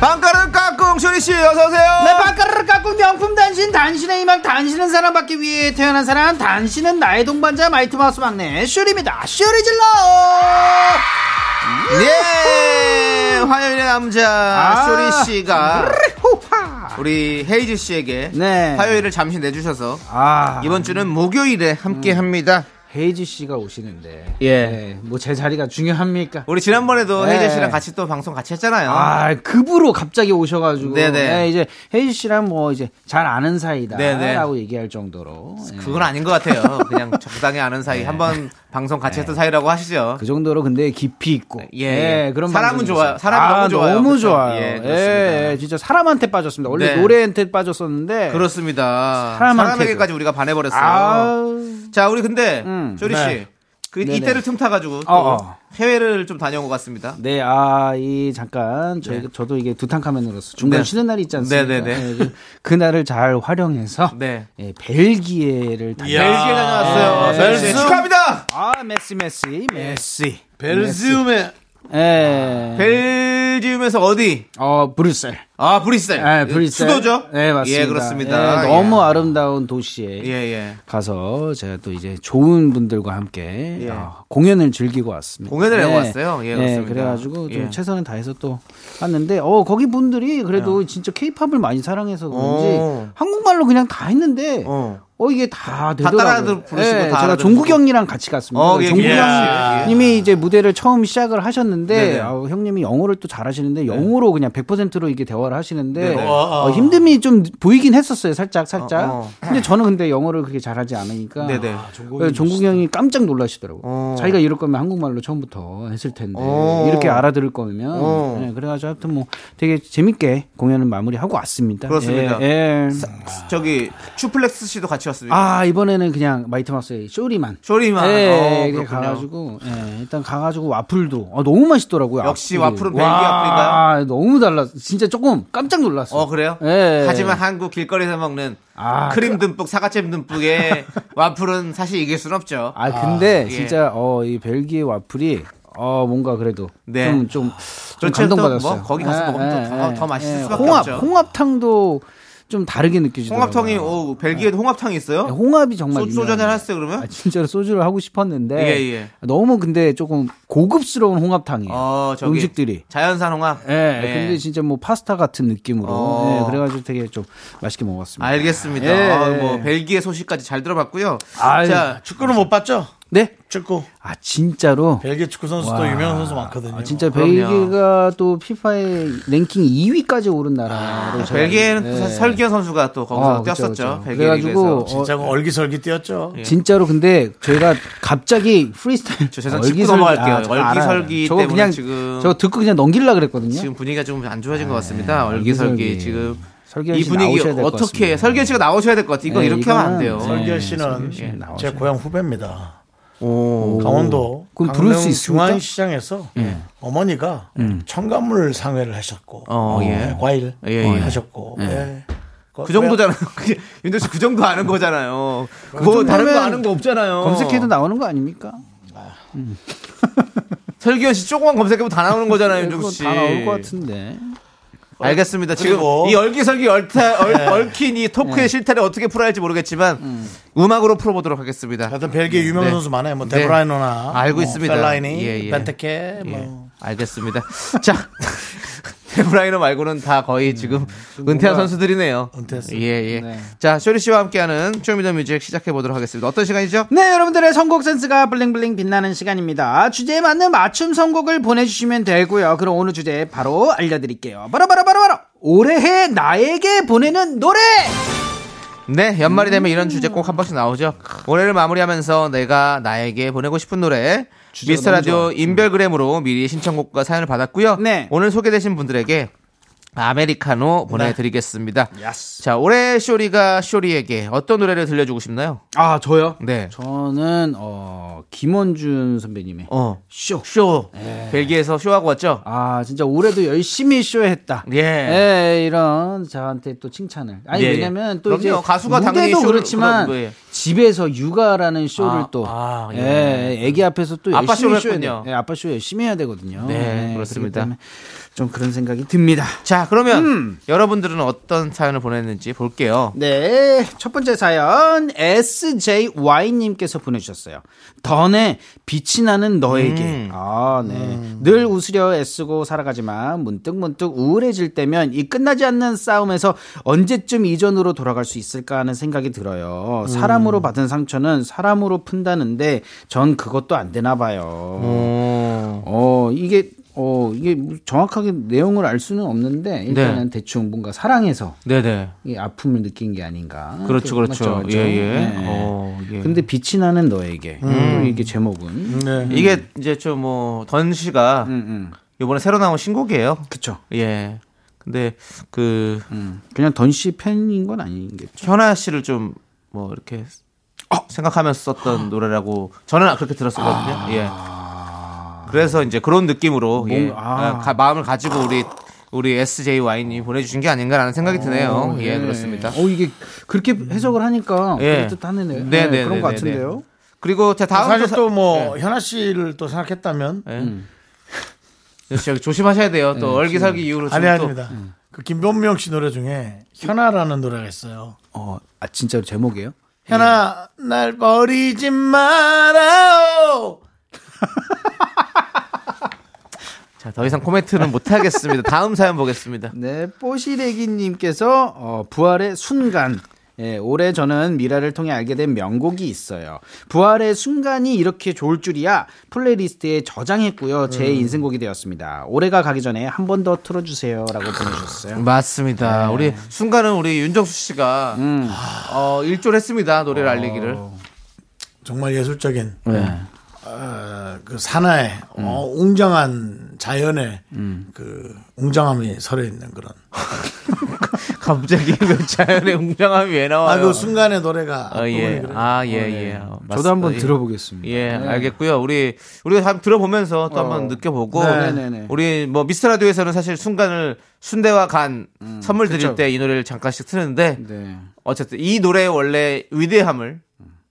빵가루 깍꿍 쇼리 씨 어서 오세요. 내 발가락을 깎고 명품 단신 단신의 희망 단신은 사랑받기 위해 태어난 사람 단신은 나의 동반자 마이티마우스 막내 쇼리입니다 쇼리 질러 예, 화요일의 남자 아. 쇼리 씨가 호파 우리 헤이즈 씨에게 네. 화요일을 잠시 내주셔서 아 이번 주는 목요일에 함께 합니다. 헤이즈 씨가 오시는데 예. 뭐 제 자리가 중요합니까 우리 지난번에도 네. 헤이즈 씨랑 같이 또 방송 같이 했잖아요. 아, 급으로 갑자기 오셔가지고. 네네. 네, 이제 헤이즈 씨랑 뭐 이제 잘 아는. 사이다라고 얘기할 정도로. 예. 그건 아닌 것 같아요. 그냥 적당히 아는 사이 한번 방송 같이 했던 사이라고 하시죠. 그 정도로 근데 깊이 있고. 예, 예. 그런 사람은 좋아요. 있어요. 사람이 너무 좋아요. 너무 그쵸? 좋아요. 예, 예. 예, 진짜 사람한테 빠졌습니다. 원래 네. 노래한테 빠졌었는데. 그렇습니다. 사람한테도. 사람에게까지 우리가 반해버렸어요. 아우. 자, 우리 근데 음. 조리 씨. 네. 그 네네. 이때를 틈타 가지고 또 어, 어. 해외를 좀 다녀온 것 같습니다. 네, 아, 이, 잠깐, 저희, 네. 저도 이게 두탕카멘으로서 중간 네. 쉬는 날이 있지 않습니까? 네네네. 예, 그, 그 날을 잘 활용해서, 네. 예, 벨기에를 다녀. 벨기에 다녀왔어요. 네. 벨기에 Belgium. 축하합니다. 아, merci, merci, merci. Belgium에 예. Belgium에서 어디? 어, 브뤼셀. 아, 브뤼셀. 네, 브뤼셀. 수도죠? 네, 맞습니다. 예, 그렇습니다. 예, 너무 아름다운 도시에 예, 예. 가서 제가 또 이제 좋은 분들과 함께 예. 어, 공연을 즐기고 왔습니다. 공연을 하고 왔어요? 예, 그렇습니다. 그래가지고 좀 예. 최선을 다해서 또 왔는데, 어, 거기 분들이 그래도 진짜 케이팝을 많이 사랑해서 그런지 어. 한국말로 그냥 다 했는데, 어. 어, 이게 다다 되더라고요. 따라 부르시고 다 제가 알아듣고. 종국 형이랑 같이 갔습니다. 어, 예, 종국 예, 예. 형님이 이제 무대를 처음 시작을 하셨는데. 아우, 형님이 영어를 또 잘하시는데, 영어로 그냥 100%로 이게 대화를 하시는데. 어, 힘듦이 좀 보이긴 했었어요. 살짝, 살짝. 어, 어. 근데 저는 근데 영어를 그렇게 잘하지 않으니까. 네네. 어, 종국 형이 깜짝 놀라시더라고요. 어. 자기가 이럴 거면 한국말로 처음부터 했을 텐데, 어. 이렇게 알아들을 거면. 어. 네, 그래가지고 하여튼 뭐 되게 재밌게 공연을 마무리하고 왔습니다. 그렇습니다. 예, 예. 저기 슈플렉스 씨도 같이 왔습니다. 아 이번에는 그냥 마이티 마우스의 쇼리만. 쇼리만. 예, 어. 가가지고 예, 일단 가가지고 와플도 어, 너무 맛있더라고요. 역시. 와플은 벨기에 와플인가요? 와, 너무 달라. 진짜 조금 깜짝 놀랐어요. 어, 그래요? 예. 하지만 한국 길거리에서 먹는 아, 크림 듬뿍 사과잼 듬뿍의 와플은 사실 이길 순 없죠. 아 근데 예. 진짜 어이 벨기에 와플이 어 뭔가 그래도 네. 좀 좀좀 그렇죠. 감동받았어요. 또뭐 거기 가서 먹으면 또 더- 더 맛있을 수밖에 홍합, 없죠. 홍합탕도 좀 다르게 느껴지더라고요. 홍합탕이 오 벨기에도 홍합탕이 있어요? 네, 홍합이 정말 소주 소주 한잔. 하세요 그러면? 아, 진짜로 소주를 하고 싶었는데 예, 예. 너무 근데 조금 고급스러운 홍합탕이에요. 어, 저기 음식들이. 자연산 홍합. 예, 예. 근데 진짜 뭐 파스타 같은 느낌으로. 어. 예, 그래가지고 되게 좀 맛있게 먹었습니다. 알겠습니다. 예. 아, 뭐 벨기에 소식까지 잘 들어봤고요. 아유, 자, 축구는 못 봤죠? 네? 축구. 아 진짜로. 벨기에 축구 선수도 와. 유명한 선수 많거든요. 아, 진짜. 벨기에가 또 피파의 랭킹 2위까지 오른 나라로 아, 벨기에는 또 예. 사실 설기현 선수가 또 거기서 어, 그쵸, 뛰었었죠. 벨기에 그래가지고 리그에서. 진짜 얼기설기 뛰었죠. 예. 진짜로 근데 저희가 갑자기 프리스타일 저 죄송 짚고 넘어갈게요. 저 얼기설기 때문에 그냥 지금- 저거 듣고 그냥 넘길라 그랬거든요. 지금 분위기가 좀 안 좋아진 것 같습니다. 얼기설기 얼기설기. 지금 설기현 이씨 분위기 어떻게. 설기현 씨가 나오셔야 될 것 같아요. 이거 네, 이렇게 하면 안 돼요. 네. 설기현 씨는 씨제 고향 후배입니다. 오. 강원도 그럼 부를 수 강릉 있습니까? 중앙시장에서 어머니가 청과물 상회를 하셨고 어, 예. 과일 예, 예. 하셨고 예. 그 정도잖아요. 윤정 씨그 정도 아는 거잖아요. 뭐 정도면 다른 거 아는 거 없잖아요. 검색해도 나오는 거 아닙니까? 설기현 씨 조금만 검색해보면 다 나오는 거잖아요, 윤정 그거 씨. 다 나올 것 같은데. 알겠습니다. 지금 이 얼기설기 얼타, 얼, 얽힌 이 토크의 실태를 어떻게 풀어야 할지 모르겠지만 음. 악으로 풀어보도록 하겠습니다. 하여튼 벨기에 유명 한 네. 선수 많아요. 뭐 네. 데브라이너나 알고 뭐 있습니다. 펠라이니, 예, 예. 벤테케 뭐 예, 알겠습니다. 자, 데브라이너 말고는 다 거의 지금 은퇴한 선수들이네요. 은퇴했어요. 예, 예. 네. 자, 쇼리 씨와 함께하는 Show Me The Music 시작해 보도록 하겠습니다. 어떤 시간이죠? 네, 여러분들의 선곡 센스가 bling bling 빛나는 시간입니다. 주제에 맞는 맞춤 선곡을 보내주시면 되고요. 그럼 오늘 주제 바로 알려드릴게요. 바로 바로 바로 바로 올해해 나에게 보내는 노래. 네, 연말이 되면 이런 주제 꼭 한 번씩 나오죠. 올해를 마무리하면서 내가 나에게 보내고 싶은 노래 미스터 라디오 인별그램으로 미리 신청곡과 사연을 받았고요. 네. 오늘 소개되신 분들에게 아메리카노 보내드리겠습니다. 야스. 자, 올해 쇼리가 쇼리에게 어떤 노래를 들려주고 싶나요? 아 저요? 네. 저는 어 김원준 선배님의 어, 쇼. 쇼. 벨기에에서 쇼하고 왔죠? 아 진짜 올해도 열심히 쇼했다. 예. 예, 이런 저한테 또 칭찬을. 아니 예, 예. 왜냐면 또. 이제 가수가 당연히 쇼를- 그렇지만 그런. 집에서 육아라는 쇼를 아, 또 아, 예. 예. 애기 앞에서 또 아빠 열심히 쇼해야 했군요. 예, 아빠 쇼 열심히 해야 되거든요. 네, 예, 그렇습니다. 좀 그런 생각이 듭니다. 자, 그러면 음. 여러분들은 어떤 사연을 보냈는지 볼게요. 네, 첫 번째 사연 SJY님께서 보내주셨어요. 던의 빛이 나는 너에게. 음. 아, 네. 늘 웃으려 애쓰고 살아가지만 문득 문득 우울해질 때면 이 끝나지 않는 싸움에서 언제쯤 이전으로 돌아갈 수 있을까 하는 생각이 들어요. 음. 사람으로 받은 상처는 사람으로 푼다는데 전 그것도 안 되나 봐요. 어, 어, 이게 어, 이게 정확하게 내용을 알 수는 없는데 일단은 대충 뭔가 사랑해서 네네. 이 아픔을 느낀 게 아닌가. 그렇죠, 그렇죠. 맞죠, 맞죠? 예, 예. 네. 어, 예. 근데 빛이 나는 너에게. 또 이게 제목은. 네. 이게 이제 좀 뭐 던 씨가 음, 음. 이번에 새로 나온 신곡이에요. 그쵸. 예. 근데 그 음. 그냥 던 씨 팬인 건 아니겠죠. 현아 씨를 좀 뭐 이렇게 생각하면서 썼던 노래라고 저는 그렇게 들었었거든요. 예. 그래서 이제 그런 느낌으로 예. 뭔가- 아. 가- 마음을 가지고 우리 우리 SJY님이 보내주신 게 아닌가라는 생각이 드네요. 예, 그렇습니다. 어, 이게 그렇게 해석을 하니까 예. 그럴듯 하네요. 네, 네, 그런 네, 것 네, 같은데요. 그리고 제 다음 사실 사- 또뭐 예. 현아 씨를 또 생각했다면 예. 저기 조심하셔야 돼요. 또 얼기설기 이후로 아니 지금 또 아닙니다. 그 김범룡 씨 노래 중에 현아라는 노래가 있어요. 어, 아, 진짜로 제목이에요? 현아 날 버리지 말아요. 자, 더 이상 코멘트는 못 하겠습니다. 다음 사연 보겠습니다. 네, 뽀시래기님께서 어, 부활의 순간. 예, 올해 저는 미라를 통해 알게 된 명곡이 있어요. 부활의 순간이 이렇게 좋을 줄이야 playlist에 저장했고요. 제 인생곡이 되었습니다. 올해가 가기 전에 한 번 더 틀어주세요라고 보내주셨어요. 맞습니다. 우리 순간은 우리 윤정수 씨가 음. 어, 일조했습니다. 노래를 알리기를. 정말 예술적인 네. 어, 그 산하의 어, 웅장한 자연의 그 웅장함이 서려 있는 그런. 갑자기 그 자연의 웅장함이 왜 나와요? 아 그 순간의 노래가 어, 예. 부분이 그래요. 아, 예, 예. 어, 맞습니다. 저도 한번 예. 들어보겠습니다. 예, 네. 알겠고요. 우리 우리가 한번 들어보면서 또 한번 느껴보고 네. 네네네. 우리 뭐 미스터 라디오에서는 사실 순간을 순대와 간 선물 드릴. 때 이 노래를 잠깐씩 트는데 네. 어쨌든 이 노래의 원래 위대함을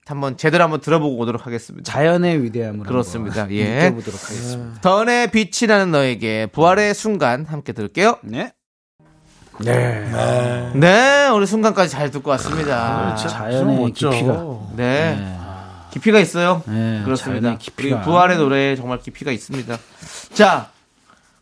한번 제대로 한번 들어보고 오도록 하겠습니다. 자연의 위대함을 그렇습니다. 예. 느껴보도록 하겠습니다. 던의 빛이 나는 너에게 부활의 순간 함께 들을게요. 네. 네, 우리 순간까지 잘 듣고 왔습니다. 자연의 멋져. 깊이가. 네. 깊이가 있어요. 네, 그렇습니다. 자연의 깊이가. 우리 부활의 노래에 정말 깊이가 있습니다. 자,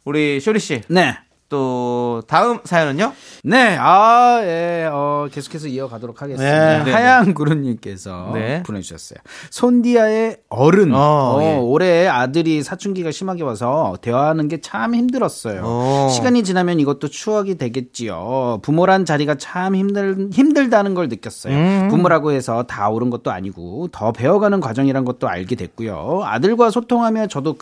우리 쇼리 씨. 네. 또 다음 사연은요? 네, 아, 예, 어, 계속해서 이어가도록 하겠습니다. 네. 하양 구루님께서 네. 보내주셨어요. 손디아의 어른. 어, 어, 예. 올해 아들이 사춘기가 심하게 와서 대화하는 게 참 힘들었어요. 어. 시간이 지나면 이것도 추억이 되겠지요. 부모란 자리가 참 힘들, 힘들다는 걸 느꼈어요. 음. 부모라고 해서 다 옳은 것도 아니고 더 배워가는 과정이란 것도 알게 됐고요. 아들과 소통하며 저도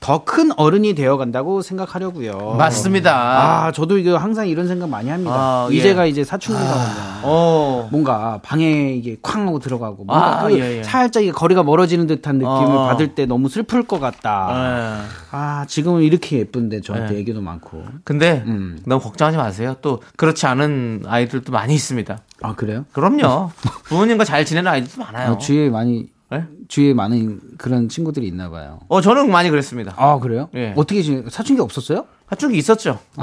더 큰 어른이 되어간다고 생각하려고요. 맞습니다. 아, 저도 이거 항상 이런 생각 많이 합니다. 아, 예. 이제가 이제 사춘기가 오면 어. 뭔가 방에 이게 쾅 하고 들어가고 뭔가 아, 그 예, 예. 살짝 이게 거리가 멀어지는 듯한 느낌을 어. 받을 때 너무 슬플 것 같다. 네. 아, 지금은 이렇게 예쁜데 저한테 네. 얘기도 많고. 근데 음. 너무 걱정하지 마세요. 또 그렇지 않은 아이들도 많이 있습니다. 아, 그래요? 그럼요. 부모님과 잘 지내는 아이들도 많아요. 어, 주위에 많이 네? 주위에 많은 그런 친구들이 있나 봐요. 어, 저는 많이 그랬습니다. 아, 그래요? 예. 어떻게 지 사춘기 없었어요? 사춘기 있었죠.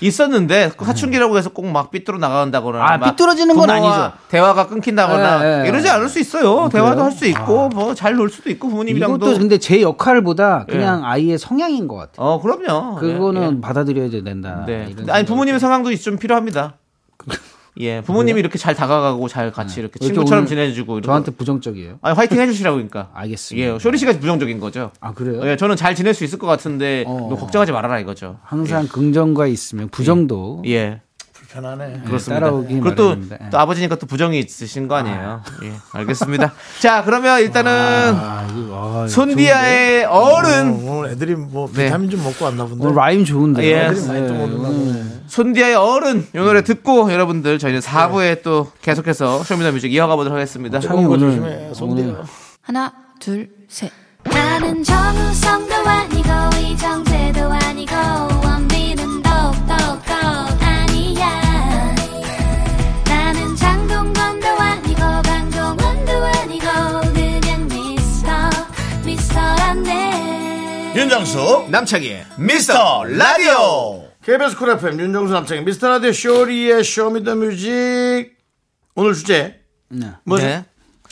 있었는데 그 사춘기라고 해서 꼭 막 삐뚤어 나간다거나 아, 막 삐뚤어지는 건 아니죠. 대화가 끊긴다거나 예, 예. 이러지 않을 수 있어요. 대화도 그래요? 할수 있고 뭐 잘 놀 수도 있고 부모님이랑도 이것도 근데 제 역할보다 예. 그냥 아이의 성향인 것 같아요. 어 그럼요. 그거는 예, 받아들여야 된다. 예. 네. 아니 부모님의 상황도 좀 필요합니다. 예, 부모님이 이렇게 잘 다가가고 잘 같이 이렇게 왜또 친구처럼 지내주고 저한테 거. 부정적이에요. 아니 화이팅 해주시라고 그러니까. 알겠습니다. 예, 쇼리 씨가 부정적인 거죠. 아 그래요? 예, 저는 잘 지낼 수 있을 것 같은데 어. 너 걱정하지 말아라 이거죠. 항상 긍정과 있으면 부정도 예. 편하네. 그렇습니다. 따라오기 또, 마련입니다. 예. 또 아버지니까 또 부정이 있으신 거 아니에요. 예, 알겠습니다. 자, 그러면 일단은 아, 이거, 아, 손디아의 어, 어른, 오늘 애들이 뭐 네. 비타민 좀 먹고 왔나 본데. 오늘 rhyme 좋은데. 예. 많이 또 먹는가 보네. 손디아의 어른, 이 노래 듣고 여러분들 저희는 4부에 또 계속해서 Show Me The Music 이어가 보도록 하겠습니다. 그런 거 오늘 조심해. 오늘 하나, 둘, 셋. 나는 정우성도 아니고, 이정재도 아니고, 윤정수 남창희의 미스터 라디오 KBS Cool FM 윤정수 남창희 미스터 라디오 쇼리의 Show Me The Music 오늘 주제 네. 뭐죠? 네.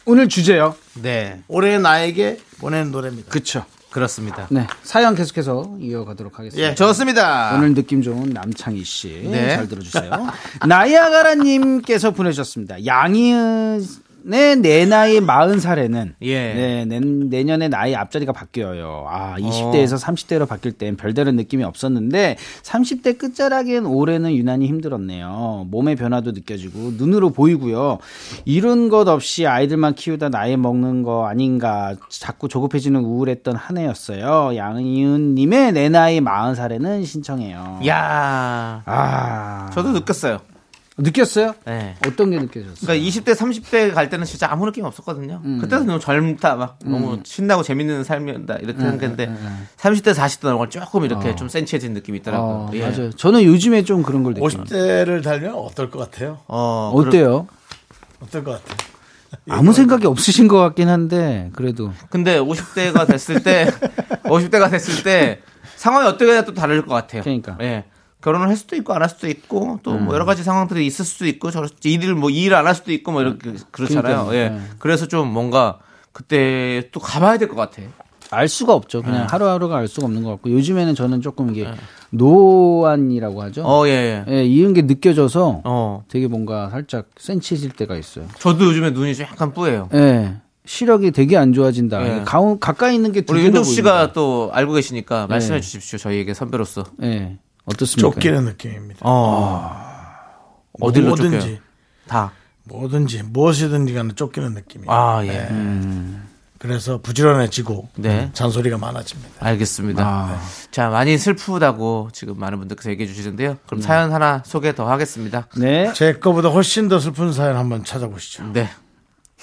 오늘 주제요. 네. 올해 나에게 보낸 노래입니다. 그쵸. 그렇습니다. 네. 사연 계속해서 이어가도록 하겠습니다. 예. 좋습니다. 오늘 느낌 좋은 남창희 씨. 네. 잘 들어주세요. 나이아가라님께서 보내주셨습니다. 양희은 의내 나이 40살에는 예. 네, 내, 내년에 나이 앞자리가 바뀌어요. 아, 어. 20대에서 30대로 바뀔 땐 별다른 느낌이 없었는데 30대 끝자락엔 올해는 유난히 힘들었네요. 몸의 변화도 느껴지고 눈으로 보이고요. 이룬 것 없이 아이들만 키우다 나이 먹는 거 아닌가 자꾸 조급해지는 우울했던 한 해였어요. 양희은 님의 내 나이 40살에는 신청해요. 야 아. 저도 느꼈어요. 느꼈어요? 네. 어떤 게 느껴졌어요? 그러니까 20대, 30대 갈 때는 진짜 아무 느낌 없었거든요. 그때는 너무 젊다, 막 너무 신나고 재밌는 삶이었다 이렇게 생각했는데 30대, 40대 넘어가 조금 이렇게 좀 센치해진 느낌이 있더라고요. 어, 예. 맞아요. 저는 요즘에 좀 그런 걸 느껴요. 50대를 달면 어떨 것 같아요? 어, 어때요? 어떨 것 같아요? 아무 생각이 없으신 것 같긴 한데 그래도 근데 50대가 됐을 때, 50대가 됐을 때 상황이 어떻게 또 다를 것 같아요. 그러니까. 예. 결혼을 할 수도 있고 안 할 수도 있고 또뭐 여러 가지 상황들이 있을 수도 있고 저 일을 뭐 일을 안할 수도 있고 뭐 이렇게 그렇잖아요. 그러니까요. 예. 네. 그래서 좀 뭔가 그때 또 가봐야 될 것 같아. 알 수가 없죠. 네. 그냥 하루하루가 알 수가 없는 것 같고 요즘에는 저는 조금 이게 노안이라고 하죠. 어, 예, 예. 예, 이런 게 느껴져서 어. 되게 뭔가 살짝 센치해질 때가 있어요. 저도 요즘에 눈이 좀 약간 뿌예요. 예. 시력이 되게 안 좋아진다. 예. 가, 가까이 있는 게 우리 윤종 씨가 보인다. 또 알고 계시니까 말씀해 네. 주십시오. 저희에게 선배로서. 예. 어떻습니까? 쫓기는 느낌입니다. 어. 어딜로 뭐든지 쫓겨요? 다. 뭐든지 무엇이든지 간에 쫓기는 느낌이에요. 아, 예. 음. 그래서 부지런해지고 네. 잔소리가 많아집니다. 알겠습니다. 아. 자, 많이 슬프다고 지금 많은 분들께서 얘기해 주시는데요. 그럼 사연 하나 소개 더 하겠습니다. 네. 제 거보다 훨씬 더 슬픈 사연 한번 찾아보시죠. 네.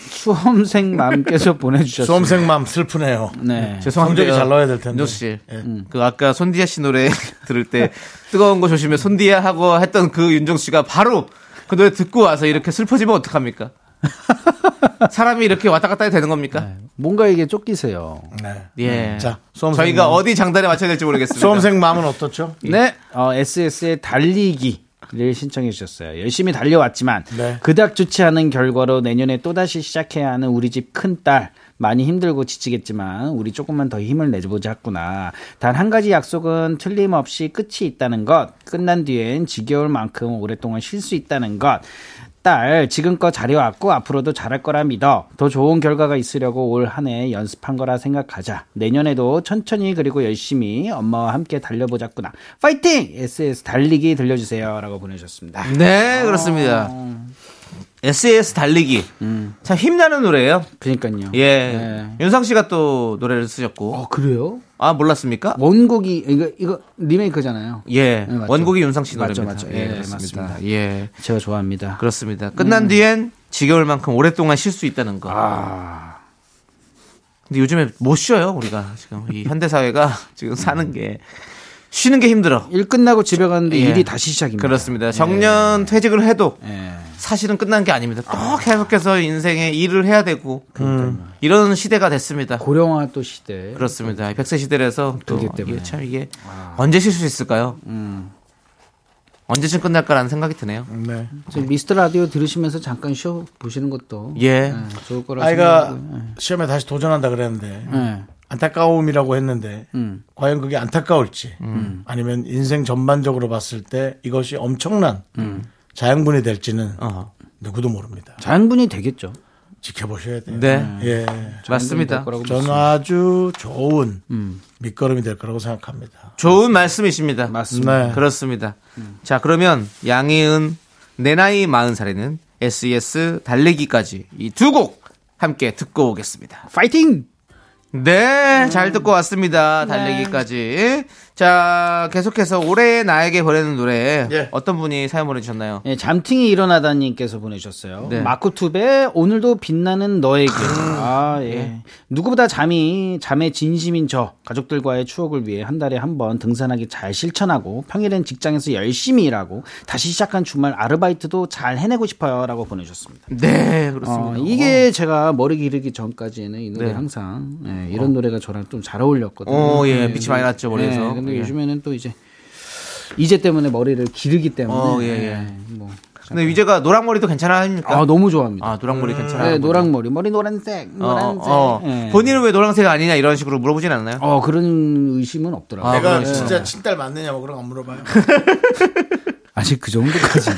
수험생 맘께서 보내주셨습니다. 수험생 마음 슬프네요. 네. 죄송한데 성적이 잘 나와야 될 텐데. 윤정 씨. 예. 그 아까 손디아 씨 노래 들을 때 뜨거운 거 조심해 손디아 하고 했던 그 윤정 씨가 바로 그 노래 듣고 와서 이렇게 슬퍼지면 어떡합니까? 사람이 이렇게 왔다 갔다 해도 되는 겁니까? 뭔가 이게 쫓기세요. 네. 예. 자, 수험생 저희가 마음. 어디 장단에 맞춰야 될지 모르겠습니다. 수험생 마음은 어떻죠? 네, 어, SS의 달리기 를 신청해 주셨어요. 열심히 달려왔지만 네. 그닥 좋지 않은 결과로 내년에 또다시 시작해야 하는 우리 집 큰딸 많이 힘들고 지치겠지만 우리 조금만 더 힘을 내보자꾸나. 단 한 가지 약속은 틀림없이 끝이 있다는 것. 끝난 뒤엔 지겨울 만큼 오랫동안 쉴 수 있다는 것. 딸 지금껏 잘해왔고 앞으로도 잘할 거라 믿어. 더 좋은 결과가 있으려고 올 한 해 연습한 거라 생각하자. 내년에도 천천히 그리고 열심히 엄마와 함께 달려보자꾸나. 파이팅! SS 달리기 들려주세요 라고 보내주셨습니다. 네, 그렇습니다. SAS 달리기. 참 힘나는 노래예요. 그러니까요. 예. 네. 윤상 씨가 또 노래를 쓰셨고. 어 그래요? 아, 몰랐습니까? 원곡이 이거 이거 리메이크잖아요. 예. 네, 맞죠. 원곡이 윤상 씨 맞죠, 노래입니다. 맞죠. 예, 예, 그렇습니다. 맞습니다. 예. 제가 좋아합니다. 그렇습니다. 끝난 뒤엔 지겨울 만큼 오랫동안 쉴 수 있다는 거. 아 근데 요즘에 못 쉬어요, 우리가. 지금 이 현대 사회가 지금 사는 게 쉬는 게 힘들어. 일 끝나고 집에 가는데 예. 일이 다시 시작입니다. 그렇습니다. 정년 퇴직을 해도 예. 사실은 끝난 게 아닙니다. 또 계속해서 인생에 일을 해야 되고 이런 시대가 됐습니다. 고령화 또 시대. 그렇습니다. 100세 시대라서 또 그렇기 때문에. 이게 참 이게 언제 쉴 수 있을까요? 언제쯤 끝날까라는 생각이 드네요. 네. 지금 미스터 라디오 들으시면서 잠깐 쉬어 보시는 것도 예. 예, 좋을 거라 아이가 생각하고요. 시험에 다시 도전한다 그랬는데 예. 예. 안타까움이라고 했는데 음. 과연 그게 안타까울지 아니면 인생 전반적으로 봤을 때 이것이 엄청난 자양분이 될지는 어. 누구도 모릅니다. 자연분이 되겠죠. 지켜보셔야 돼요. 네. 예. 맞습니다. 저는. 아주 좋은 밑거름이 될 거라고 생각합니다. 좋은 말씀이십니다. 맞습니다. 네. 그렇습니다. 자, 그러면 양희은 내 나이 마흔 살에는 SES 달리기까지 이 두 곡 함께 듣고 오겠습니다. 파이팅! 네, 잘 듣고 왔습니다. 달리기까지. 자, 계속해서 올해 나에게 보내는 노래 예. 어떤 분이 사연 보내주셨나요? 예, 잠팅이 일어나다님께서 보내주셨어요. 네. 마코투베 오늘도 빛나는 너에게. 아, 예. 예. 누구보다 잠이 잠에 진심인 저 가족들과의 추억을 위해 한 달에 한 번 등산하기 잘 실천하고 평일엔 직장에서 열심히 일하고 다시 시작한 주말 아르바이트도 잘 해내고 싶어요라고 보내주셨습니다. 네, 어, 그렇습니다. 이게 제가 머리 기르기 전까지는 이 노래 네. 항상 예, 이런 노래가 저랑 좀 잘 어울렸거든요. 어, 예, 네, 빛이 많이 났죠, 머리에서. 예, 근데 예. 요즘에는 또 이제 이제 때문에 머리를 기르기 때문에 어, 예, 예. 뭐. 근데 위제가 노랑머리도 괜찮아합니까? 아 너무 좋아합니다. 아, 노랑머리 괜찮아요? 네, 노랑머리, 머리 노란색, 어, 노란색. 어. 예. 본인은 왜 노란색 아니냐 이런 식으로 물어보진 않나요? 어, 그런 의심은 없더라고요. 아, 내가 그러시구나. 진짜 친딸 맞느냐 뭐 그런 거 안 물어봐요. 아직 그 정도까지.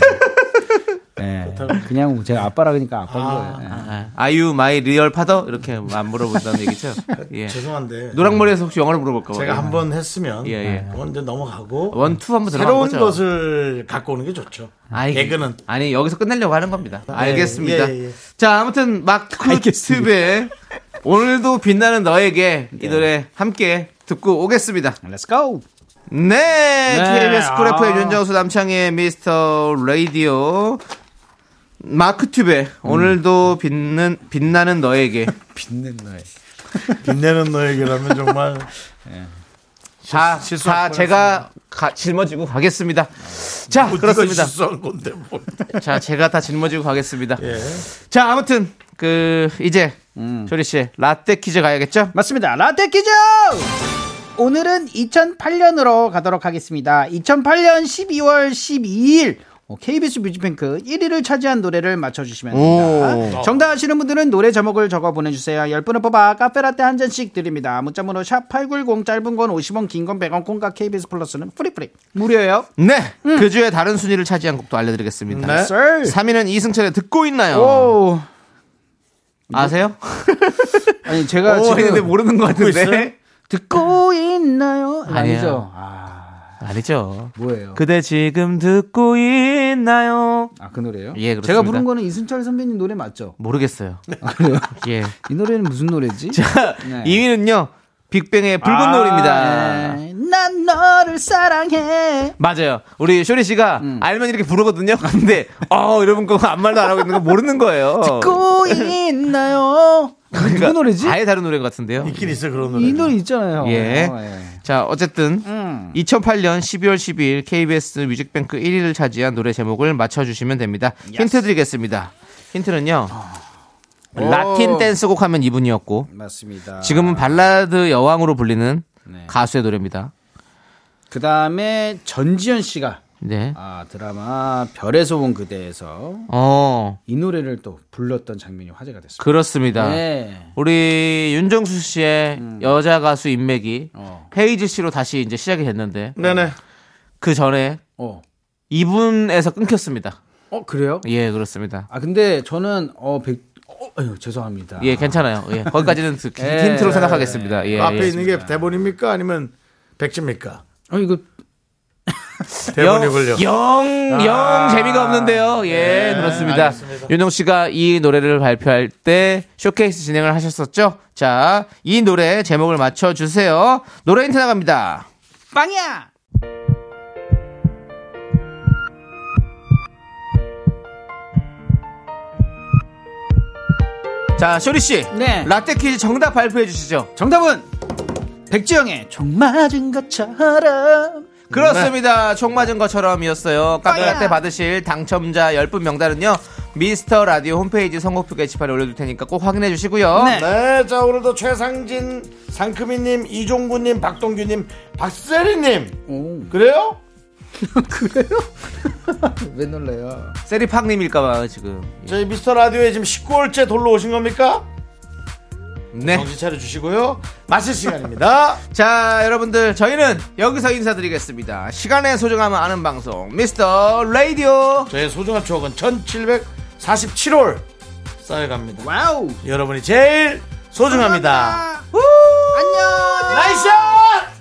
예. 그냥 제가 아빠라 그러니까 아빠인 거예요. 예. 아, are you my real father 이렇게 안 물어본다는 얘기죠. 예. 죄송한데 노랑머리에서 혹시 영어를 물어볼까 봐요. 제가 한 번 했으면 예, 예. 이제 넘어가고 one, two 한번 새로운 거죠. 것을 갖고 오는 게 좋죠. 아이, 개그는 아니 여기서 끝내려고 하는 겁니다. 알겠습니다. 예, 예. 자 아무튼 마크툽의 오늘도 빛나는 너에게 이 노래 함께 듣고 오겠습니다. Let's go. 네, KBS Cool 아. FM 윤정수 남창희의 미스터 라디오 마크툽의 오늘도 빛는 빛나는 너에게 빛낸 너의. 빛내는 너에게라면 정말 자, 실수할 자 제가 가- 짊어지고 가겠습니다. 자뭐 그렇습니다. 건데 뭐. 자 제가 다 짊어지고 가겠습니다. 예. 자 아무튼 그 이제 쇼리 씨 라떼 퀴즈 가야겠죠? 맞습니다. 라떼 퀴즈! 오늘은 2008년으로 가도록 하겠습니다. 2008년 12월 12일 KBS 뮤직뱅크 1위를 차지한 노래를 맞춰주시면 됩니다. 정답 아시는 분들은 노래 제목을 적어 보내주세요. 10분을 뽑아 카페라떼 한 잔씩 드립니다. 문자번호 샵8910 짧은 건 50원 긴 건 100원 콩과 KBS 플러스는 free free 무료예요. 네. 그 주에 다른 순위를 차지한 곡도 알려드리겠습니다. 네. 썰. 3위는 이승철의 듣고 있나요? 오. 아세요? 아니 제가 오, 지금 했는데 모르는 것? 같은데. 듣고 있나요? 아니죠. 아, 아니죠. 뭐예요? 그대 지금 듣고 있나요? 아, 그 노래요? 예, 그렇습니다. 제가 부른 거는 이순철 선배님 노래 맞죠? 모르겠어요. 아, 그래요? 예. 이 노래는 무슨 노래지? 자, 네. 2위는요. 빅뱅의 붉은 아, 노을입니다. 네. 난 너를 사랑해. 맞아요. 우리 쇼리 씨가 음. 알면 이렇게 부르거든요. 근데 어, 여러분 그거 아무 말도 안 하고 있는 거 모르는 거예요. 듣고 있나요? 그러니까 누구 노래지? 아예 다른 노래 같은데요. 있긴 있어요 그런 노래. 이 노래 있잖아요. 예. 어, 예. 자, 어쨌든 음. 2008년 12월 12일 KBS 뮤직뱅크 1위를 차지한 노래 제목을 맞춰주시면 됩니다. 힌트 드리겠습니다. 힌트는요. 라틴 댄스곡 하면 이분이었고 맞습니다. 지금은 발라드 여왕으로 불리는 네. 가수의 노래입니다. 그 다음에 전지현 씨가 네. 아, 드라마 별에서 온 그대에서 어, 이 노래를 또 불렀던 장면이 화제가 됐습니다. 그렇습니다. 네. 우리 윤정수 씨의 여자 가수 인맥이 어. 헤이즈 씨로 다시 이제 시작이 됐는데 네네. 그 전에 어. 이분에서 끊겼습니다. 어, 그래요? 예, 그렇습니다. 아, 근데 저는 어, 백 어, 아유, 죄송합니다. 예, 괜찮아요. 예, 거기까지는 그 예. 힌트로 생각하겠습니다. 예, 그 앞에 예. 있는 게 대본입니까 아니면 백지입니까? 어, 이거 대본이 걸려. 영, 영 재미가 없는데요. 예, 그렇습니다. 윤정 씨가 이 노래를 발표할 때 쇼케이스 진행을 하셨었죠? 자, 이 노래 제목을 맞춰주세요. 노래 힌트 나갑니다. 빵이야. 자, 쇼리 씨. 네. 라떼 퀴즈 정답 발표해 주시죠. 정답은 백지영의 종 맞은 것처럼. 그렇습니다. 총 맞은 것처럼이었어요. 카페 빵이야. 라떼 받으실 당첨자 10분 명단은요. 미스터 라디오 홈페이지 선곡표 게시판에 올려둘 테니까 꼭 확인해 주시고요. 네. 네, 자 오늘도 최상진, 상크미님, 이종구님, 박동규님, 박세리님. 오, 그래요? 왜 놀래요? 세리팍님일까봐 지금. 저희 미스터 라디오에 지금 19월째 돌러 오신 겁니까? 네. 정신 차려 주시고요. 마실 시간입니다. 자, 여러분들, 저희는 여기서 인사드리겠습니다. 시간의 소중함을 아는 방송, 미스터 라디오. 저의 소중한 추억은 1747월 쌓여갑니다. 와우. 여러분이 제일 소중합니다. 안녕. 나이스!